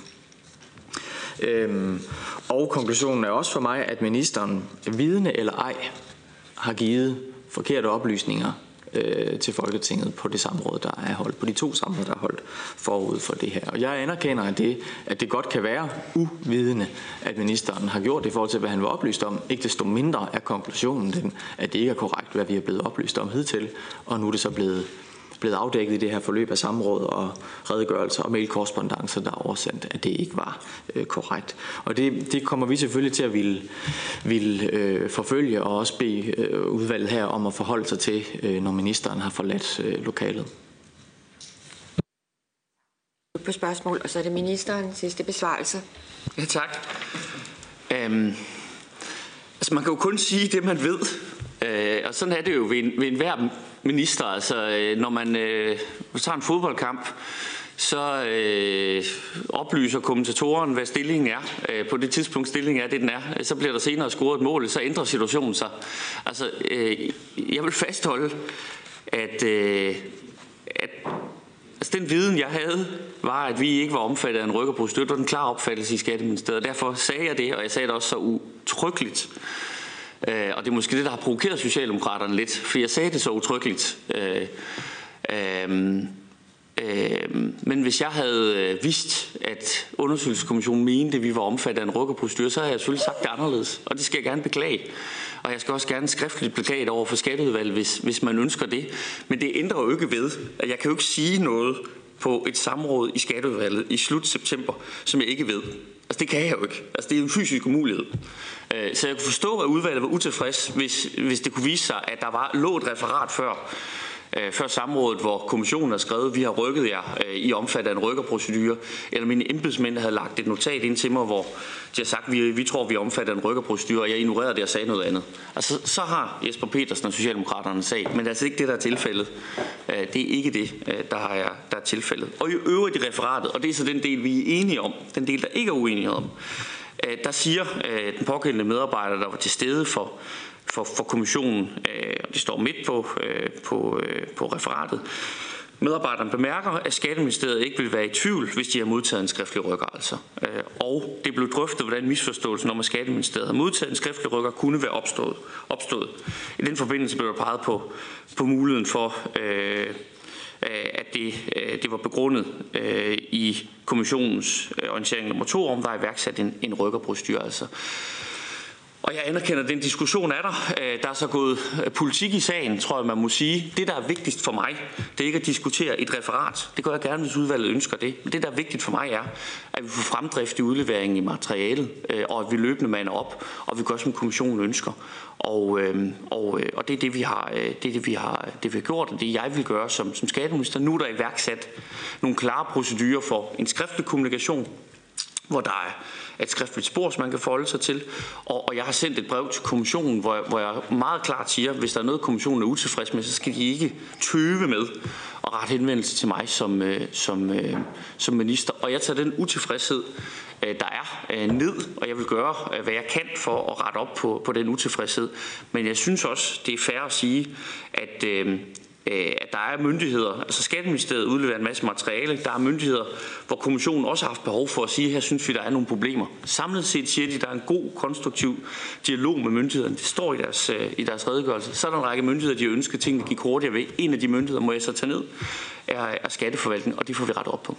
Øhm, og konklusionen er også for mig, at ministeren, vidne eller ej, har givet forkerte oplysninger øh, til Folketinget på det samråd, der er holdt, på de to samråd, der er holdt forud for det her. Og jeg anerkender at det, at det godt kan være uvidende, at ministeren har gjort det i forhold til, hvad han var oplyst om. Ikke desto mindre er konklusionen den, at det ikke er korrekt, hvad vi er blevet oplyst om hidtil, og nu er det så blevet blevet afdækket i det her forløb af samråd og redegørelser og mailkorrespondencer, der er oversendt, at det ikke var øh, korrekt. Og det, det kommer vi selvfølgelig til at ville, ville øh, forfølge og også bede øh, udvalget her om at forholde sig til, øh, når ministeren har forladt øh, lokalet. På spørgsmål, og så er det ministeren sidste besvarelse. Ja, tak. Øhm, altså, man kan jo kun sige det, man ved. Øh, og sådan er det jo ved, en, ved enhver minister. Altså, øh, når man øh, tager en fodboldkamp, så øh, oplyser kommentatoren, hvad stillingen er. Øh, på det tidspunkt, stillingen er det, den er. Så bliver der senere scoret et mål, så ændrer situationen sig. Altså, øh, jeg vil fastholde, at, øh, at Altså den viden, jeg havde, var, at vi ikke var omfattet af en rykkerprocedure. Det var den klare opfattelse i Skatteministeriet. Derfor sagde jeg det, og jeg sagde det også så utryggeligt. Øh, og det er måske det, der har provokeret Socialdemokraterne lidt, for jeg sagde det så utryggeligt. Øh, øh, øh, men hvis jeg havde øh, vidst, at undersøgelseskommissionen mente, at vi var omfattet af en rykkerprocedure, så havde jeg selvfølgelig sagt det anderledes. Og det skal jeg gerne beklage. Og jeg skal også gerne skriftligt beklage det over for skatteudvalget, hvis, hvis man ønsker det. Men det ændrer jo ikke ved, at jeg kan jo ikke sige noget på et samråd i skatteudvalget i slut september, som jeg ikke ved. Altså det kan jeg jo ikke. Altså det er en fysisk umulighed. Øh, så jeg kunne forstå, at udvalget var utilfreds, hvis, hvis det kunne vise sig, at der var lå et referat før, Øh, før samrådet, hvor kommissionen har skrevet, at vi har rykket jer øh, i omfattet af en rykkerprocedure, eller mine embedsmænd havde lagt et notat ind til mig, hvor de har sagt, at vi, vi tror, vi er omfattet af en rykkerprocedure, og jeg ignorerede det og sagde noget andet. Altså, så har Jesper Petersen og Socialdemokraterne sag, men det er altså ikke det, der er tilfældet. Øh, det er ikke det, der er, der er tilfældet. Og i øvrigt i referatet, og det er så den del, vi er enige om, den del, der ikke er uenighed om, der siger den pågældende medarbejder, der var til stede for for, for kommissionen, øh, og det står midt på, øh, på, øh, på referatet. Medarbejderen bemærker, at Skatteministeriet ikke vil være i tvivl, hvis de har modtaget en skriftlig rykker. Altså. Og det blev drøftet, hvordan misforståelsen om, at Skatteministeriet har modtaget en skriftlig rykker, kunne være opstået. opstået. I den forbindelse blev der peget på, på muligheden for, øh, at det, det var begrundet øh, i kommissionens orientering nummer to, om der er iværksat en, en rykkerprocedur. Altså. Og jeg anerkender, at den diskussion er der. Øh, der er så gået øh, politik i sagen, tror jeg, man må sige. Det, der er vigtigst for mig, det er ikke at diskutere et referat. Det gør jeg gerne, hvis udvalget ønsker det. Men det, der er vigtigt for mig, er, at vi får fremdrift i udleveringen i materialet, øh, og at vi løbende mander op, og vi gør, som kommissionen ønsker. Og, øhm, og, og det er det, vi har, det er det, vi har, det, vi har gjort, og det jeg vil gøre som, som skatteminister. Nu er der iværksat nogle klare procedurer for en skriftlig kommunikation, hvor der er et skriftligt spor, som man kan forholde sig til. Og, og jeg har sendt et brev til kommissionen, hvor, hvor jeg meget klart siger, at hvis der er noget, kommissionen er utilfreds med, så skal de ikke tøve med at rette henvendelse til mig som, øh, som, øh, som minister. Og jeg tager den utilfredshed, øh, der er, øh, ned, og jeg vil gøre, øh, hvad jeg kan for at rette op på, på den utilfredshed. Men jeg synes også, det er fair at sige, at, Øh, Øh, at der er myndigheder, altså Skatteministeriet udleverer en masse materiale, der er myndigheder, hvor kommissionen også har haft behov for at sige, at her synes vi, der er nogle problemer. Samlet set siger de, at der er en god, konstruktiv dialog med myndighederne. Det står i deres, øh, i deres redegørelse. Så er der en række myndigheder, de ønsker, at tingene gik hurtigere ved. En af de myndigheder, må jeg så tage ned, er, er skatteforvaltningen, og det får vi ret op på.